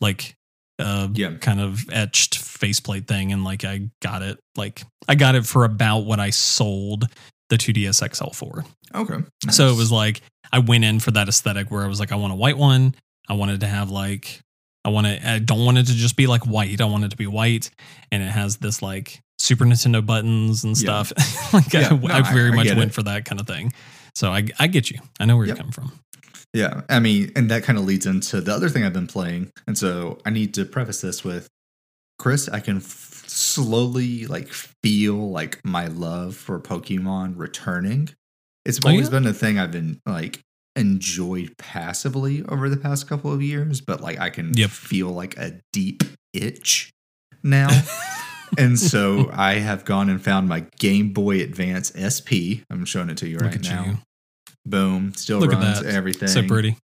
like uh Yeah. kind of etched faceplate thing and like I got it like I got it for about what I sold the 2DS XL for. Okay. So it was like I went in for that aesthetic where I was like I want a white one. I wanted to have like I want to I don't want it to just be like white. I want it to be white and it has this like Super Nintendo buttons and Yeah. stuff. like Yeah, I, no, I I- very I much get went it. for that kind of thing. So I I get you. I know where Yep. you come from. Yeah, I mean, and that kind of leads into the other thing I've been playing, and so I need to preface this with Chris. I can f- slowly like feel like my love for Pokemon returning. It's Oh, always yeah? been a thing I've been like enjoyed passively over the past couple of years, but like I can Yep. feel like a deep itch now. and so I have gone and found my Game Boy Advance SP. I'm showing it to you Look right now. you. Boom, still Look runs that. everything. So pretty.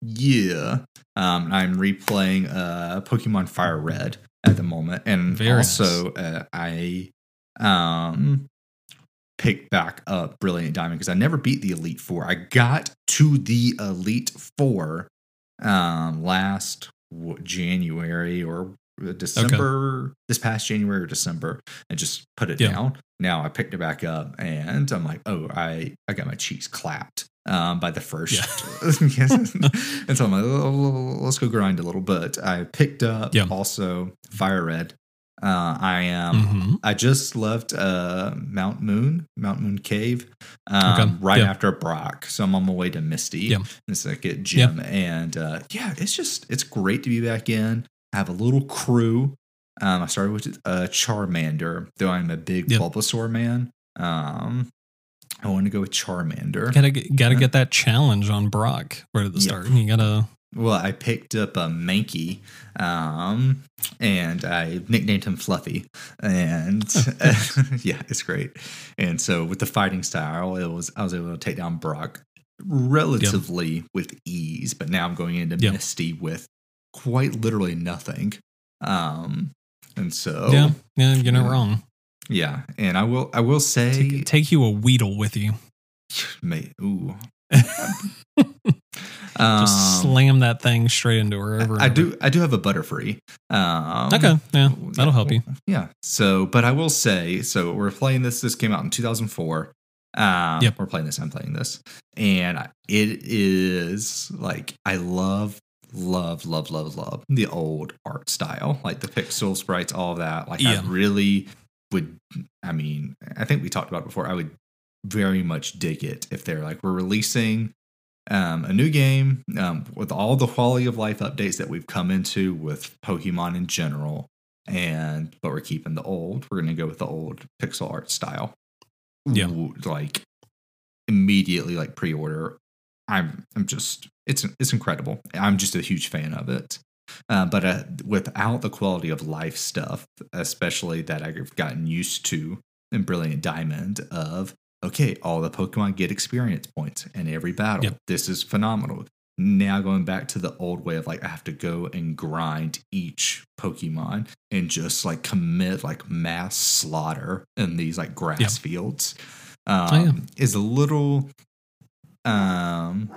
Yeah. Um, I'm replaying uh, Pokemon Fire Red at the moment, and Very also uh, I um picked back up Brilliant Diamond because I never beat the Elite Four. I got to the Elite Four um last w- January or December this past January or December and just put it Yeah. down. Now I picked it back up and I'm like, oh, I I got my cheeks clapped um by the first Yes. and so I'm like, oh, let's go grind a little. But I picked up Yeah. also Fire Red. Uh, I am. Mhm. I just left uh, Mount Moon, Mount Moon Cave, um, Okay. right Yeah. after Brock. So I'm on my way to Misty, Yeah. the second gym, and uh, yeah, it's just it's great to be back in. I have a little crew. Um, I started with uh, Charmander, though I'm a big Yep. Bulbasaur man. Um, I want to go with Charmander. Gotta get, gotta Yeah. get that challenge on Brock right at the Yeah. start. You gotta Well, I picked up a Mankey, um, and I nicknamed him Fluffy, and yeah, it's great. And so with the fighting style, it was I was able to take down Brock relatively with ease, but now I'm going into Yep. Misty with quite literally nothing. Um, and so yeah yeah you're not yeah. wrong. yeah, and I will I will say, Take, take you a Weedle with you. mate, ooh, Just Um, slam that thing straight into her. Over I over. do I do have a Butterfree. Um, Okay, yeah, that'll help you. Yeah. So, but I will say, so we're playing this. This came out in 2004. Um, Yep. We're playing this. I'm playing this, and it is like I love, love, love, love, love the old art style, like the pixel sprites, all of that. Like Yeah. I really would. I mean, I think we talked about before. I would very much dig it if they're like we're releasing um, a new game um, with all the quality of life updates that we've come into with Pokemon in general, and but we're keeping the old. We're going to go with the old pixel art style. Yeah. Like immediately like pre-order. I'm I'm just it's it's incredible. I'm just a huge fan of it. Uh, but uh, without the quality of life stuff, especially that I've gotten used to in Brilliant Diamond, of okay, all the Pokemon get experience points in every battle. Yep. This is phenomenal. Now going back to the old way of like I have to go and grind each Pokemon and just like commit like mass slaughter in these like grass Yep. fields um, Oh, yeah. is a little um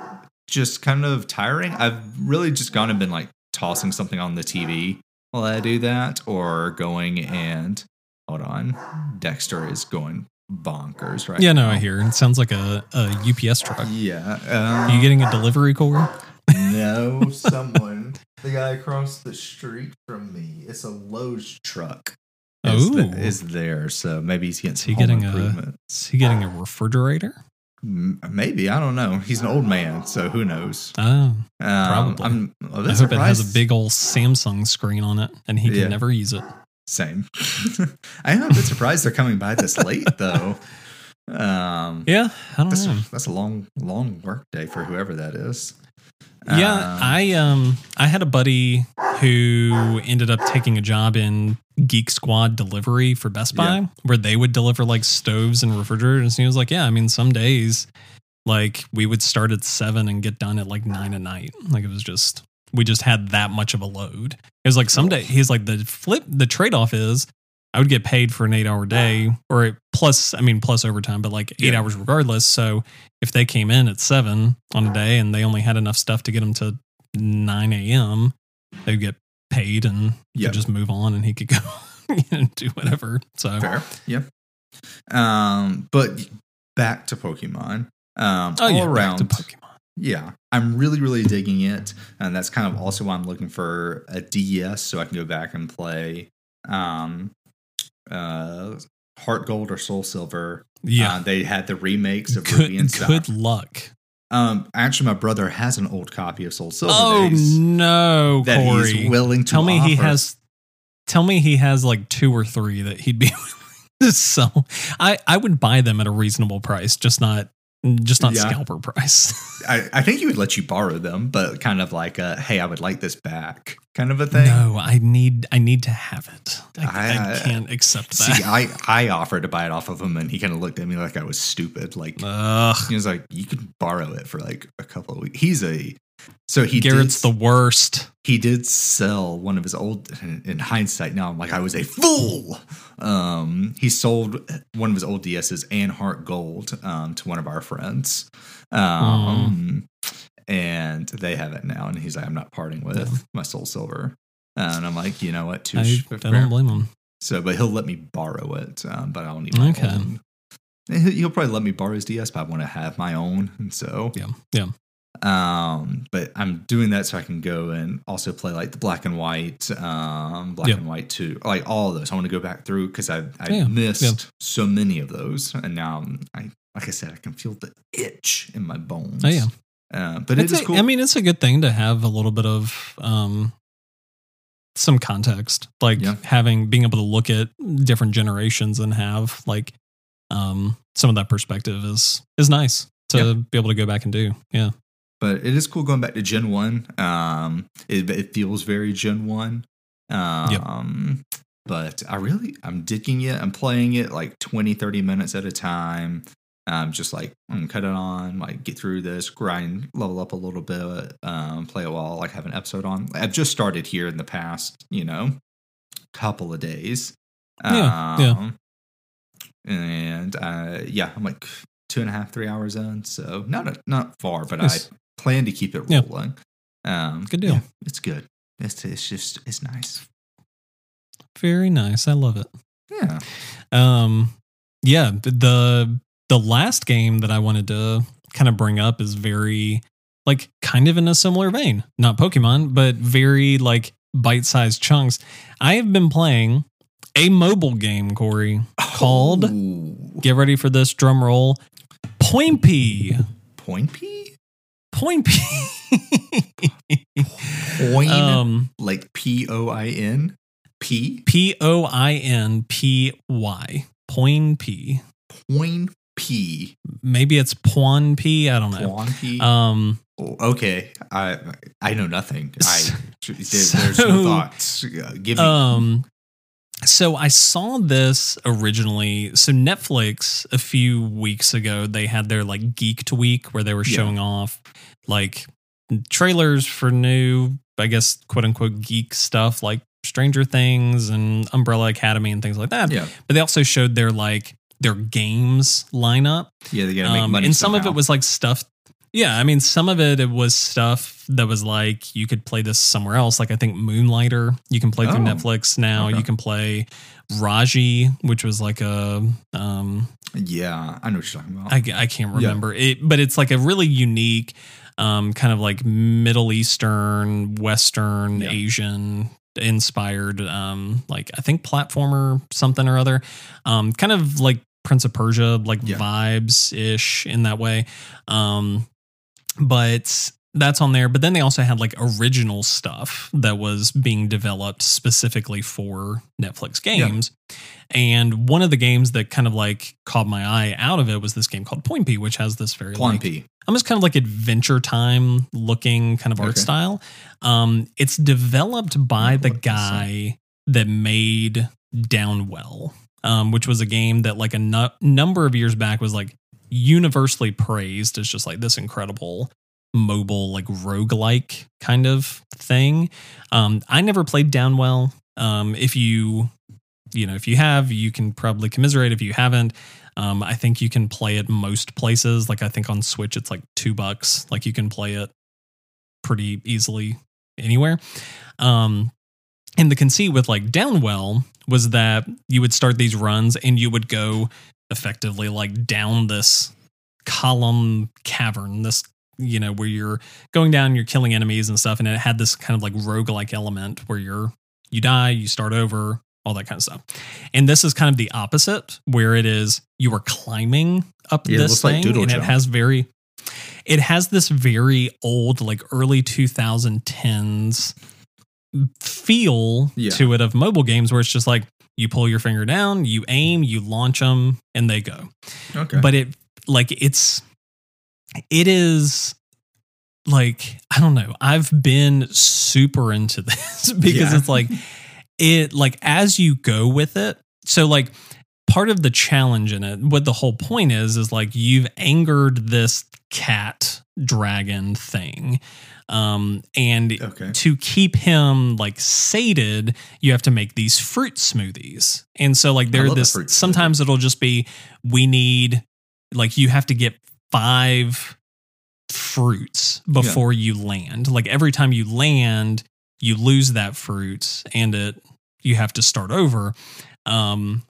just kind of tiring. I've really just gone and been like tossing something on the TV while I do that, or going and hold on, Dexter is going bonkers right Yeah, no, now. I hear. It sounds like a, a UPS truck. Yeah, Are um, you getting a delivery core? no someone the guy across the street from me. It's a Lowe's truck. Is, the- is there? So maybe he's getting Is he getting a- Is he getting a refrigerator? Maybe I don't know. He's an old man, so who knows? Oh, Um, Probably. I'm bit I hope it has a big old Samsung screen on it and he can Yeah. never use it. Same. I am a bit surprised they're coming by this late, though. Um, Yeah, I don't that's, know. that's a long, long work day for whoever that is. Yeah, Um, I um I had a buddy who ended up taking a job in Geek Squad delivery for Best Buy Yeah. where they would deliver like stoves and refrigerators and he was like, "Yeah, I mean some days like we would start at 7 and get done at like 9 at night." Like it was just we just had that much of a load. It was like someday he's like the flip the trade-off is I would get paid for an 8-hour day or plus I mean plus overtime but like 8 Yeah. hours regardless. So if they came in at 7 on a day and they only had enough stuff to get them to 9 a.m., they'd get paid and could just move on and he could go and do whatever. So, fair. Yeah. Um, but back to Pokemon. Um, oh, all yeah, around, back to Pokemon. Yeah, I'm really, really digging it, and that's kind of also why I'm looking for a DS so I can go back and play um, uh, Heart Gold or Soul Silver. Yeah. Uh, they had the remakes of Ruby good, and Sapphire. good luck. Um, actually, my brother has an old copy of Soul Silver Oh, Days no, that Corey. he's willing to tell me he has tell me he has like two or three that he'd be willing to sell. I, I would buy them at a reasonable price, just not just not Yeah. scalper price. I, I think he would let you borrow them, but kind of like a hey, I would like this back kind of a thing. no, I need I need to have it. I, I- I, can't accept that. See, I I offered to buy it off of him, and he kind of looked at me like I was stupid. Like Ugh. he was like, "You can borrow it for like a couple of weeks." He's a so he Garrett's did, the worst. he did sell one of his old. In hindsight, now I'm like, I was a fool. Um, he sold one of his old DSs and Heart Gold um, to one of our friends, um, and they have it now. And he's like, I'm not parting with Yeah. my Soul Silver. Uh, and I'm like, you know what? I, Touche, I don't blame him. So, but he'll let me borrow it. Um, but I'll need my Okay. own. He'll probably let me borrow his DS, but I want to have my own. And so, Yeah, yeah. Um, but I'm doing that so I can go and also play like the black and white, um, black Yep. and white too, like all of those. I want to go back through because I I Yeah, missed yeah. so many of those, and now I'm, I like I said, I can feel the itch in my bones. Oh, yeah. uh, but It's it is a- cool. I mean, it's a good thing to have a little bit of um, some context, like Yeah. having being able to look at different generations and have like um, some of that perspective is is nice to be able to go back and do. Yeah, but it is cool going back to Gen One. Um, it, it feels very Gen One. Um, but I really I'm digging it. I'm playing it like 20, 30 minutes at a time. Um, just like mm, cut it on, like get through this, grind, level up a little bit, um, play a while, like have an episode on. I've just started here in the past, you know, couple of days. Yeah, yeah. Um, And uh, yeah, I'm like two and a half, three hours in, so not a, not far, but Nice. I plan to keep it Yeah. rolling. Um, Good deal. yeah, it's good. It's it's just it's nice. very nice. I love it. Yeah. Um, yeah, the, the last game that I wanted to kind of bring up is very like kind of in a similar vein. Not Pokemon, but very like bite-sized chunks. I have been playing a mobile game, Corey, called Ooh. get ready for this drum roll. Poinpy. Point P? Poinpy. Point um like P O I N? P? P O I N P Y. Poinpy. Point P. Maybe it's Pon P. I don't know. Point P. Um Oh, okay. I I know nothing. I there, there's no thoughts. Uh, Give me Um, so I saw this originally. So Netflix a few weeks ago, they had their like Geeked Week where they were Yeah. showing off like trailers for new, I guess, quote unquote geek stuff like Stranger Things and Umbrella Academy and things like that. yeah. But they also showed their like their games lineup. Yeah, they gotta make Um, money. and some of it was like stuff. Yeah, I mean, some of it it was stuff that was like you could play this somewhere else. Like I think Moonlighter, you can play through Oh, Netflix now. okay. You can play Raji, which was like a um, Yeah, I know what you're talking about. I, I can't remember it, but it's like a really unique, um, kind of like Middle Eastern, Western, Yeah. Asian inspired, um, like I think platformer something or other, um, kind of like Prince of Persia, like Yeah. vibes ish in that way. Um, but that's on there. But then they also had like original stuff that was being developed specifically for Netflix games. And one of the games that kind of like caught my eye out of it was this game called Point P, which has this very Plan like, I'm just kind of like adventure time looking kind of art Okay. style. Um, it's developed by the look this up. guy that made Downwell, um, which was a game that like a nu- number of years back was like universally praised as just like this incredible mobile like roguelike kind of thing. Um, I never played Downwell. Um, if you you know, if you have, you can probably commiserate. If you haven't, um, I think you can play it most places. Like I think on Switch, it's like two bucks. Like you can play it pretty easily anywhere. Um, and the conceit with like Downwell was that you would start these runs and you would go effectively like down this column cavern, this you know, where you're going down, you're killing enemies and stuff, and it had this kind of like roguelike element where you're you die, you start over, all that kind of stuff. And this is kind of the opposite, where it is you are climbing up Yeah, this like thing, Doodle and Jump. it has very, it has this very old, like early 2010s feel Yeah. to it of mobile games, where it's just like you pull your finger down, you aim, you launch them, and they go Okay. but it like it's it is like i don't know i've been super into this because Yeah. it's like it like as you go with it so like part of the challenge in it what the whole point is is like you've angered this cat dragon thing um and okay. to keep him like sated, you have to make these fruit smoothies. And so like there love a this fruit smoothie. sometimes it'll just be we need like you have to get five fruits before you land. Like every time you land, you lose that fruit and it you have to start over. Um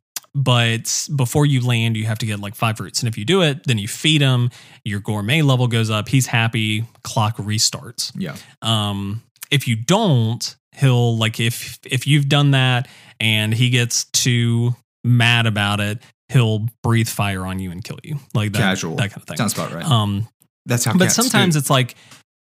but before you land, you have to get like five fruits. And if you do it, then you feed him, your gourmet level goes up, he's happy, clock restarts Yeah. um if you don't he'll like if if you've done that and he gets too mad about it he'll breathe fire on you and kill you like that Casual. that kind of thing Sounds about right. um That's how. but sometimes do. it's like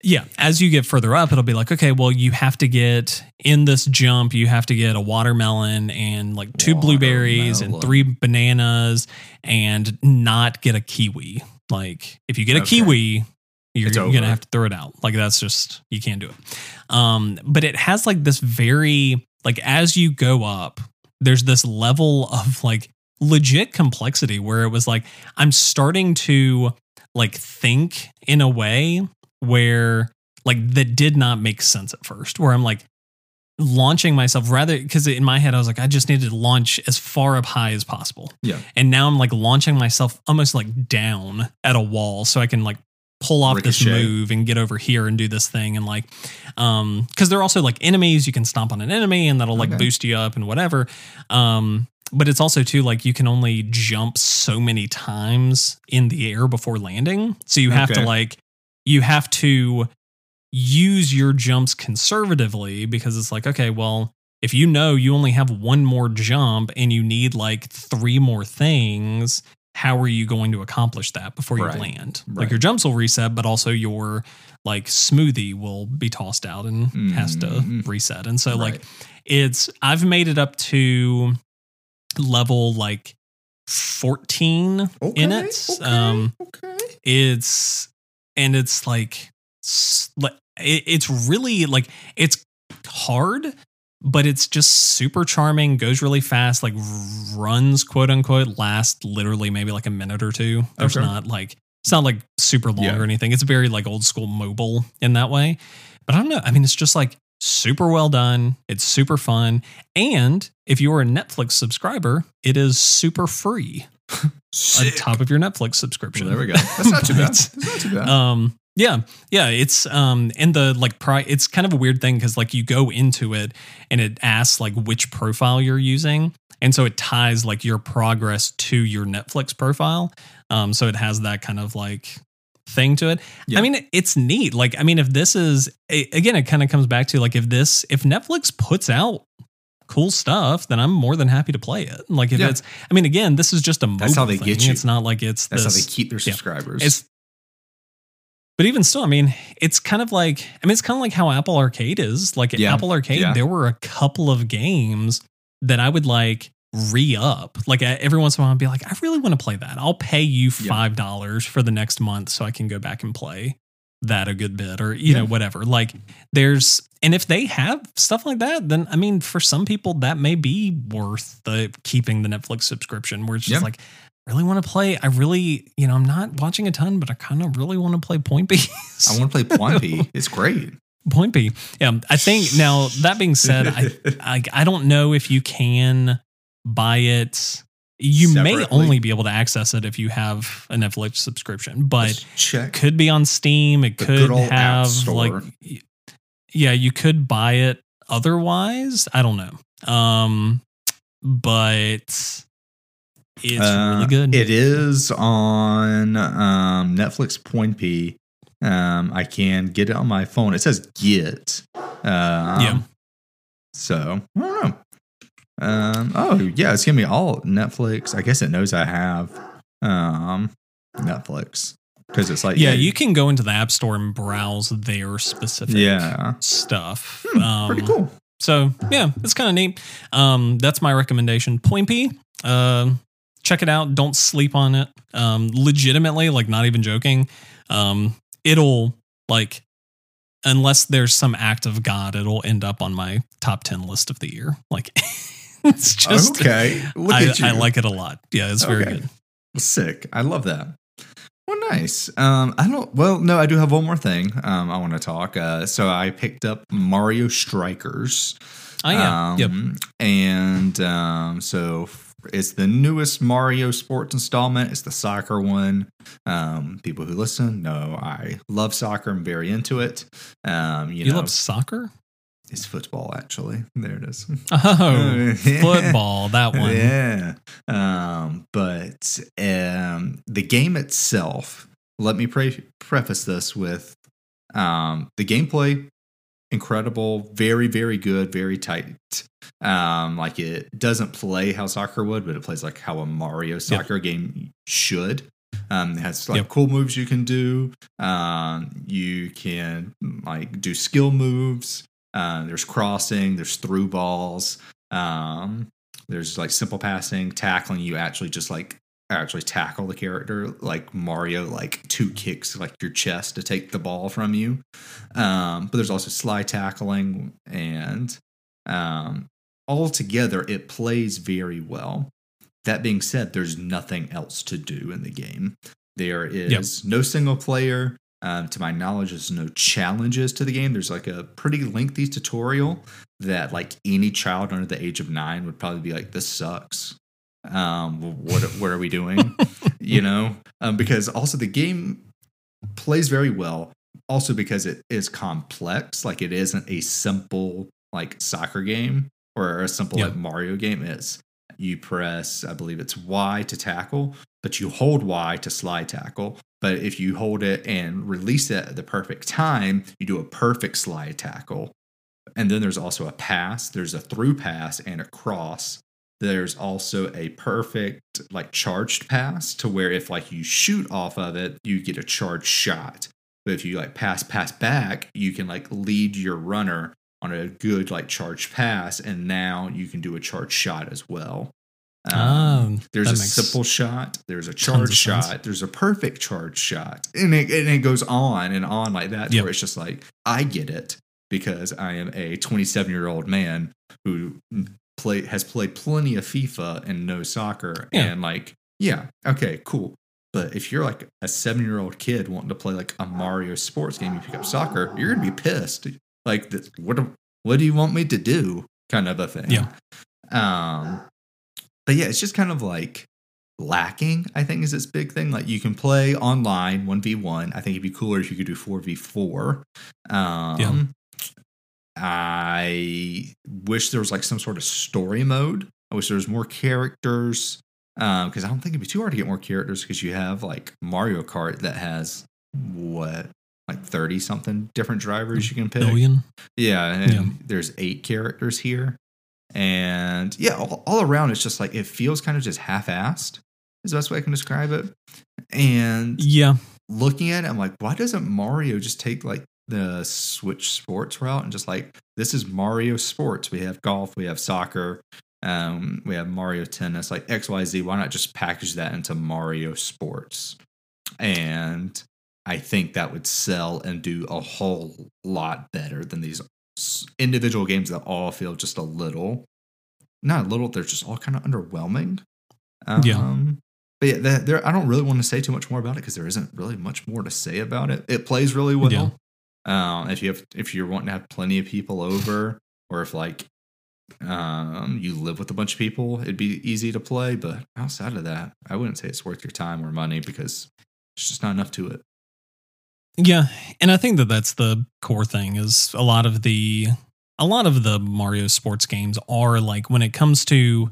yeah as you get further up it'll be like okay well you have to get in this jump you have to get a watermelon and like two blueberries and three bananas and not get a kiwi. Like if you get a Okay. kiwi you're, you're gonna have to throw it out. Like that's just you can't do it. Um but it has like this very like as you go up there's this level of like legit complexity where it was like i'm starting to like think in a way where like that did not make sense at first where i'm like launching myself rather because in my head i was like i just needed to launch as far up high as possible Yeah. and now i'm like launching myself almost like down at a wall so i can like pull off this move and get over here and do this thing and like um because they're also like enemies you can stomp on an enemy and that'll like Okay. boost you up and whatever um but it's also too like you can only jump so many times in the air before landing. So you have to like you have to use your jumps conservatively because it's like okay, well, if you know you only have one more jump and you need like three more things, how are you going to accomplish that before you Right. land? Like your jumps will reset, but also your like smoothie will be tossed out and has to Mhm. reset. And so like it's I've made it up to level like 14 in it. okay, Um okay. it's and it's like s- like, it, it's really like it's hard but it's just super charming goes really fast like runs quote unquote last literally maybe like a minute or two there's Okay. not like it's not like super long Yeah. or anything it's very like old school mobile in that way but i don't know i mean it's just like super well done it's super fun and if you're a netflix subscriber it is super free on top of your netflix subscription Well, there we go. That's not too bad. That's not too bad. um yeah yeah it's um and the like pri- it's kind of a weird thing because like you go into it and it asks like which profile you're using and so it ties like your progress to your netflix profile um so it has that kind of like thing to it Yeah. i mean it's neat like i mean if this is again it kind of comes back to like if this if netflix puts out cool stuff then i'm more than happy to play it like if Yeah. it's i mean again this is just a mobile That's how they thing. get you. it's not like it's That's this, how they keep their yeah. subscribers. it's but even still, I mean, it's kind of like I mean, it's kind of like how Apple Arcade is. Like at Yeah. Apple Arcade, Yeah. there were a couple of games that I would like re up. Like every once in a while, I'd be like, I really want to play that. I'll pay you five dollars for the next month so I can go back and play that a good bit, or you know, whatever. Like there's and if they have stuff like that, then I mean, for some people, that may be worth the keeping the Netflix subscription. Where it's just Yeah. like. I really want to play. I really, you know, I'm not watching a ton, but I kind of really want to play Point B. I want to play Point B. It's great. Point B. Yeah, I think now that being said, I, I I don't know if you can buy it. You may only be able to access it if you have a Netflix subscription, but could be on Steam. It The could good old App have like, yeah, you could buy it otherwise. I don't know, um, but it's Uh, really good. It is on um, Netflix Point P. Um, I can get it on my phone. It says get. Um, Yeah. So I don't know. Um, oh yeah, it's giving me all Netflix. I guess it knows I have um, Netflix because it's like yeah, you can go into the App Store and browse their specific yeah, stuff. Hmm, Um, pretty cool. So yeah, it's kind of neat. Um, that's my recommendation. Point P. Um, check it out. Don't sleep on it. Um, legitimately, like not even joking. Um, it'll like unless there's some act of God, it'll end up on my top ten list of the year. Like it's just okay, look I, at you. I like it a lot. Yeah, it's very Okay. good. Sick. I love that. Well, nice. Um, I don't. Well, no, I do have one more thing. Um, I want to talk. Uh, so I picked up Mario Strikers. Oh yeah. yep. Um, And um, so it's the newest Mario sports installment. It's the soccer one. Um, people who listen know I love soccer. I'm very into it. Um, you, You, know, love soccer? It's football actually. There it is. Oh, football. That one. Yeah. Um, but um, the game itself, let me pre- preface this with um, the gameplay, incredible, very, very good, very tight. Um, like it doesn't play how soccer would, but it plays like how a Mario soccer game should. Um, it has like Yep. cool moves you can do. Um, you can like do skill moves. Uh, there's crossing. There's through balls. Um, there's like simple passing, tackling. You actually just like actually tackle the character like Mario, like two kicks like your chest to take the ball from you. Um, but there's also sly tackling and um, altogether it plays very well. That being said, there's nothing else to do in the game. There is no single player. Um, to my knowledge, there's no challenges to the game. There's like a pretty lengthy tutorial that like any child under the age of nine would probably be like, "This sucks. Um, what what are we doing?" you know, um, because also the game plays very well. Also because it is complex. Like it isn't a simple like soccer game or a simple Yeah. like Mario game. It's you press, I believe it's Y to tackle, but you hold Y to slide tackle. But if you hold it and release it at the perfect time, you do a perfect slide tackle. And then there's also a pass, there's a through pass and a cross. There's also a perfect like charged pass to where if like you shoot off of it, you get a charged shot. But if you like pass pass back, you can like lead your runner on a good like charged pass, and now you can do a charged shot as well. Um, Um, there's a makes simple shot. There's a charge of sense. shot. There's a perfect charge shot, and it, and it goes on and on like that. Yep. Where it's just like I get it because I am a 27 year old man who play has played plenty of FIFA and knows soccer, Yeah. and like yeah, okay, cool. But if you're like a seven year old kid wanting to play like a Mario sports game, you pick up soccer, you're gonna be pissed. Like, what? do- What do you want me to do? Kind of a thing. Yeah. Um, but yeah, it's just kind of like lacking. I think is its big thing. Like you can play online one v one. I think it'd be cooler if you could do four v four. Um, I wish there was like some sort of story mode. I wish there was more characters because I don't think it'd be too hard to get more characters because you have like Mario Kart that has what like 30 something different drivers you can pick. billion. Yeah, and Yeah. there's eight characters here. And yeah, all, all around it's just like it feels kind of just half-assed is the best way I can describe it. And Yeah, looking at it, I'm like, why doesn't Mario just take like the Switch Sports route and just like this is Mario Sports? We have golf, we have soccer, um, we have Mario Tennis, like X, Y, Z. Why not just package that into Mario Sports? And I think that would sell and do a whole lot better than these individual games that all feel just a little, not a little. They're just all kind of underwhelming. Um, Yeah. But yeah, there, there, I don't really want to say too much more about it because there isn't really much more to say about it. It plays really well. Yeah. Um, if you have, if you're wanting to have plenty of people over, or if like um, you live with a bunch of people, it'd be easy to play. But outside of that, I wouldn't say it's worth your time or money because it's just not enough to it. Yeah, and I think that that's the core thing is a lot of the a lot of the Mario sports games are like when it comes to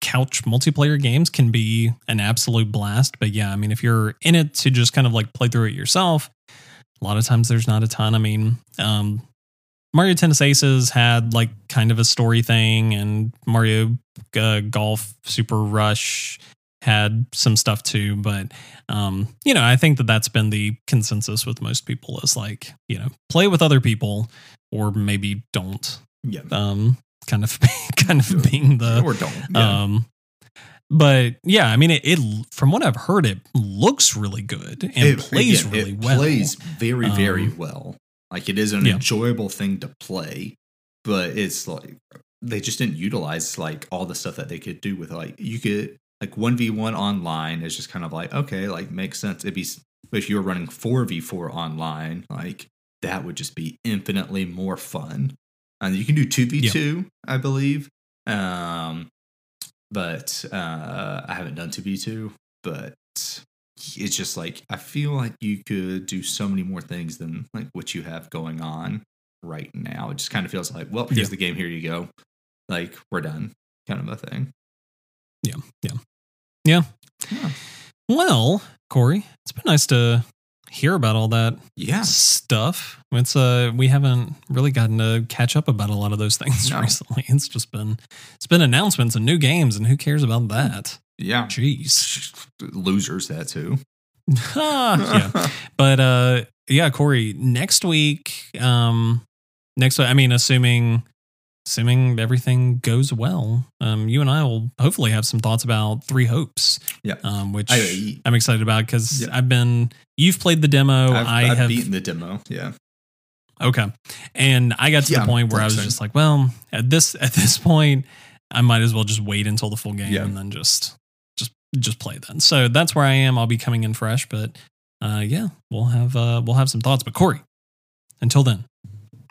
couch multiplayer games can be an absolute blast, but yeah, I mean if you're in it to just kind of like play through it yourself, a lot of times there's not a ton. I mean, um Mario Tennis Aces had like kind of a story thing and Mario uh, Golf Super Rush had some stuff too, but um, you know, I think that that's been the consensus with most people is like, you know, play with other people or maybe don't. Yeah. Um, kind of, kind of being the, or don't. Yeah. um, but yeah, I mean, it, it from what I've heard, it looks really good and It- plays again, really it well. Plays very, very Um, well. Like it is an yeah. enjoyable thing to play, but it's like they just didn't utilize like all the stuff that they could do with like you could like one v one online is just kind of like okay, like makes sense. It'd be if you were running four v four online, like that would just be infinitely more fun. And you can do two v two, I believe. Um, but uh, I haven't done two v two, but it's just like I feel like you could do so many more things than like what you have going on right now. It just kind of feels like, well, here's Yeah. the game. Here you go. Like we're done, kind of a thing. Yeah. Yeah. Yeah. Well, Corey, it's been nice to hear about all that Yeah. stuff. It's uh we haven't really gotten to catch up about a lot of those things No. recently. It's just been it's been announcements and new games and who cares about that? Yeah. Jeez. Losers, that too. Ah, yeah. But uh yeah, Corey, next week um next week I mean assuming assuming everything goes well, um you and I will hopefully have some thoughts about Three Hopes. Yeah. Um which I, I'm excited about because Yeah. I've been you've played the demo. I've, I I've have beaten the demo. Yeah. Okay. And I got to Yeah, the point where I was just like, well, at this at this point, I might as well just wait until the full game Yeah. and then just just just play then. So that's where I am. I'll be coming in fresh, but uh yeah, we'll have uh we'll have some thoughts. But Corey, until then,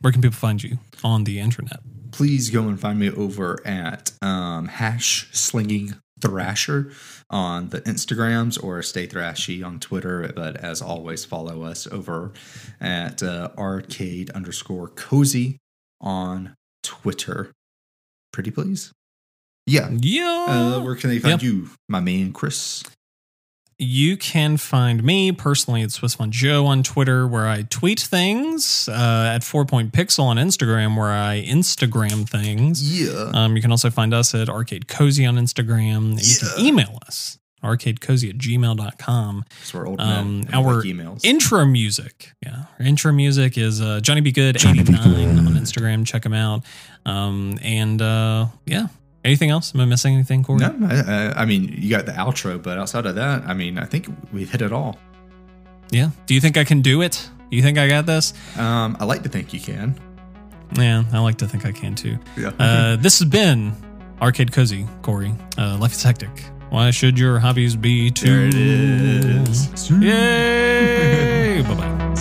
where can people find you on the internet? Please go and find me over at um, hash slinging thrasher on the instagrams or stay thrashy on twitter but as always follow us over at uh, arcade underscore cozy on twitter pretty please Yeah. Yeah. Uh, where can they find Yep. you, my man, Chris? You can find me personally at Swiss Fun Joe on Twitter, where I tweet things, uh, at Four Point Pixel on Instagram, where I Instagram things. Yeah. Um, you can also find us at Arcade Cozy on Instagram. And You can email us, arcadecozy at gmail.com. So we're old um, men. our like emails. Intro music. Yeah. Our intro music is uh, Johnny Be Good 89 on Instagram. Check him out. Um, and uh, yeah. Anything else? Am I missing anything, Corey? no, I, I, mean, you got the outro, but outside of that, I mean, I think we've hit it all. Yeah. Do you think I can do it? Do you think I got this? Um, I like to think you can. Yeah, I like to think I can too. Yeah. Uh, this has been Arcade Cozy, Corey. Uh, life is hectic. Why should your hobbies be too? there it is. Yay! bye bye.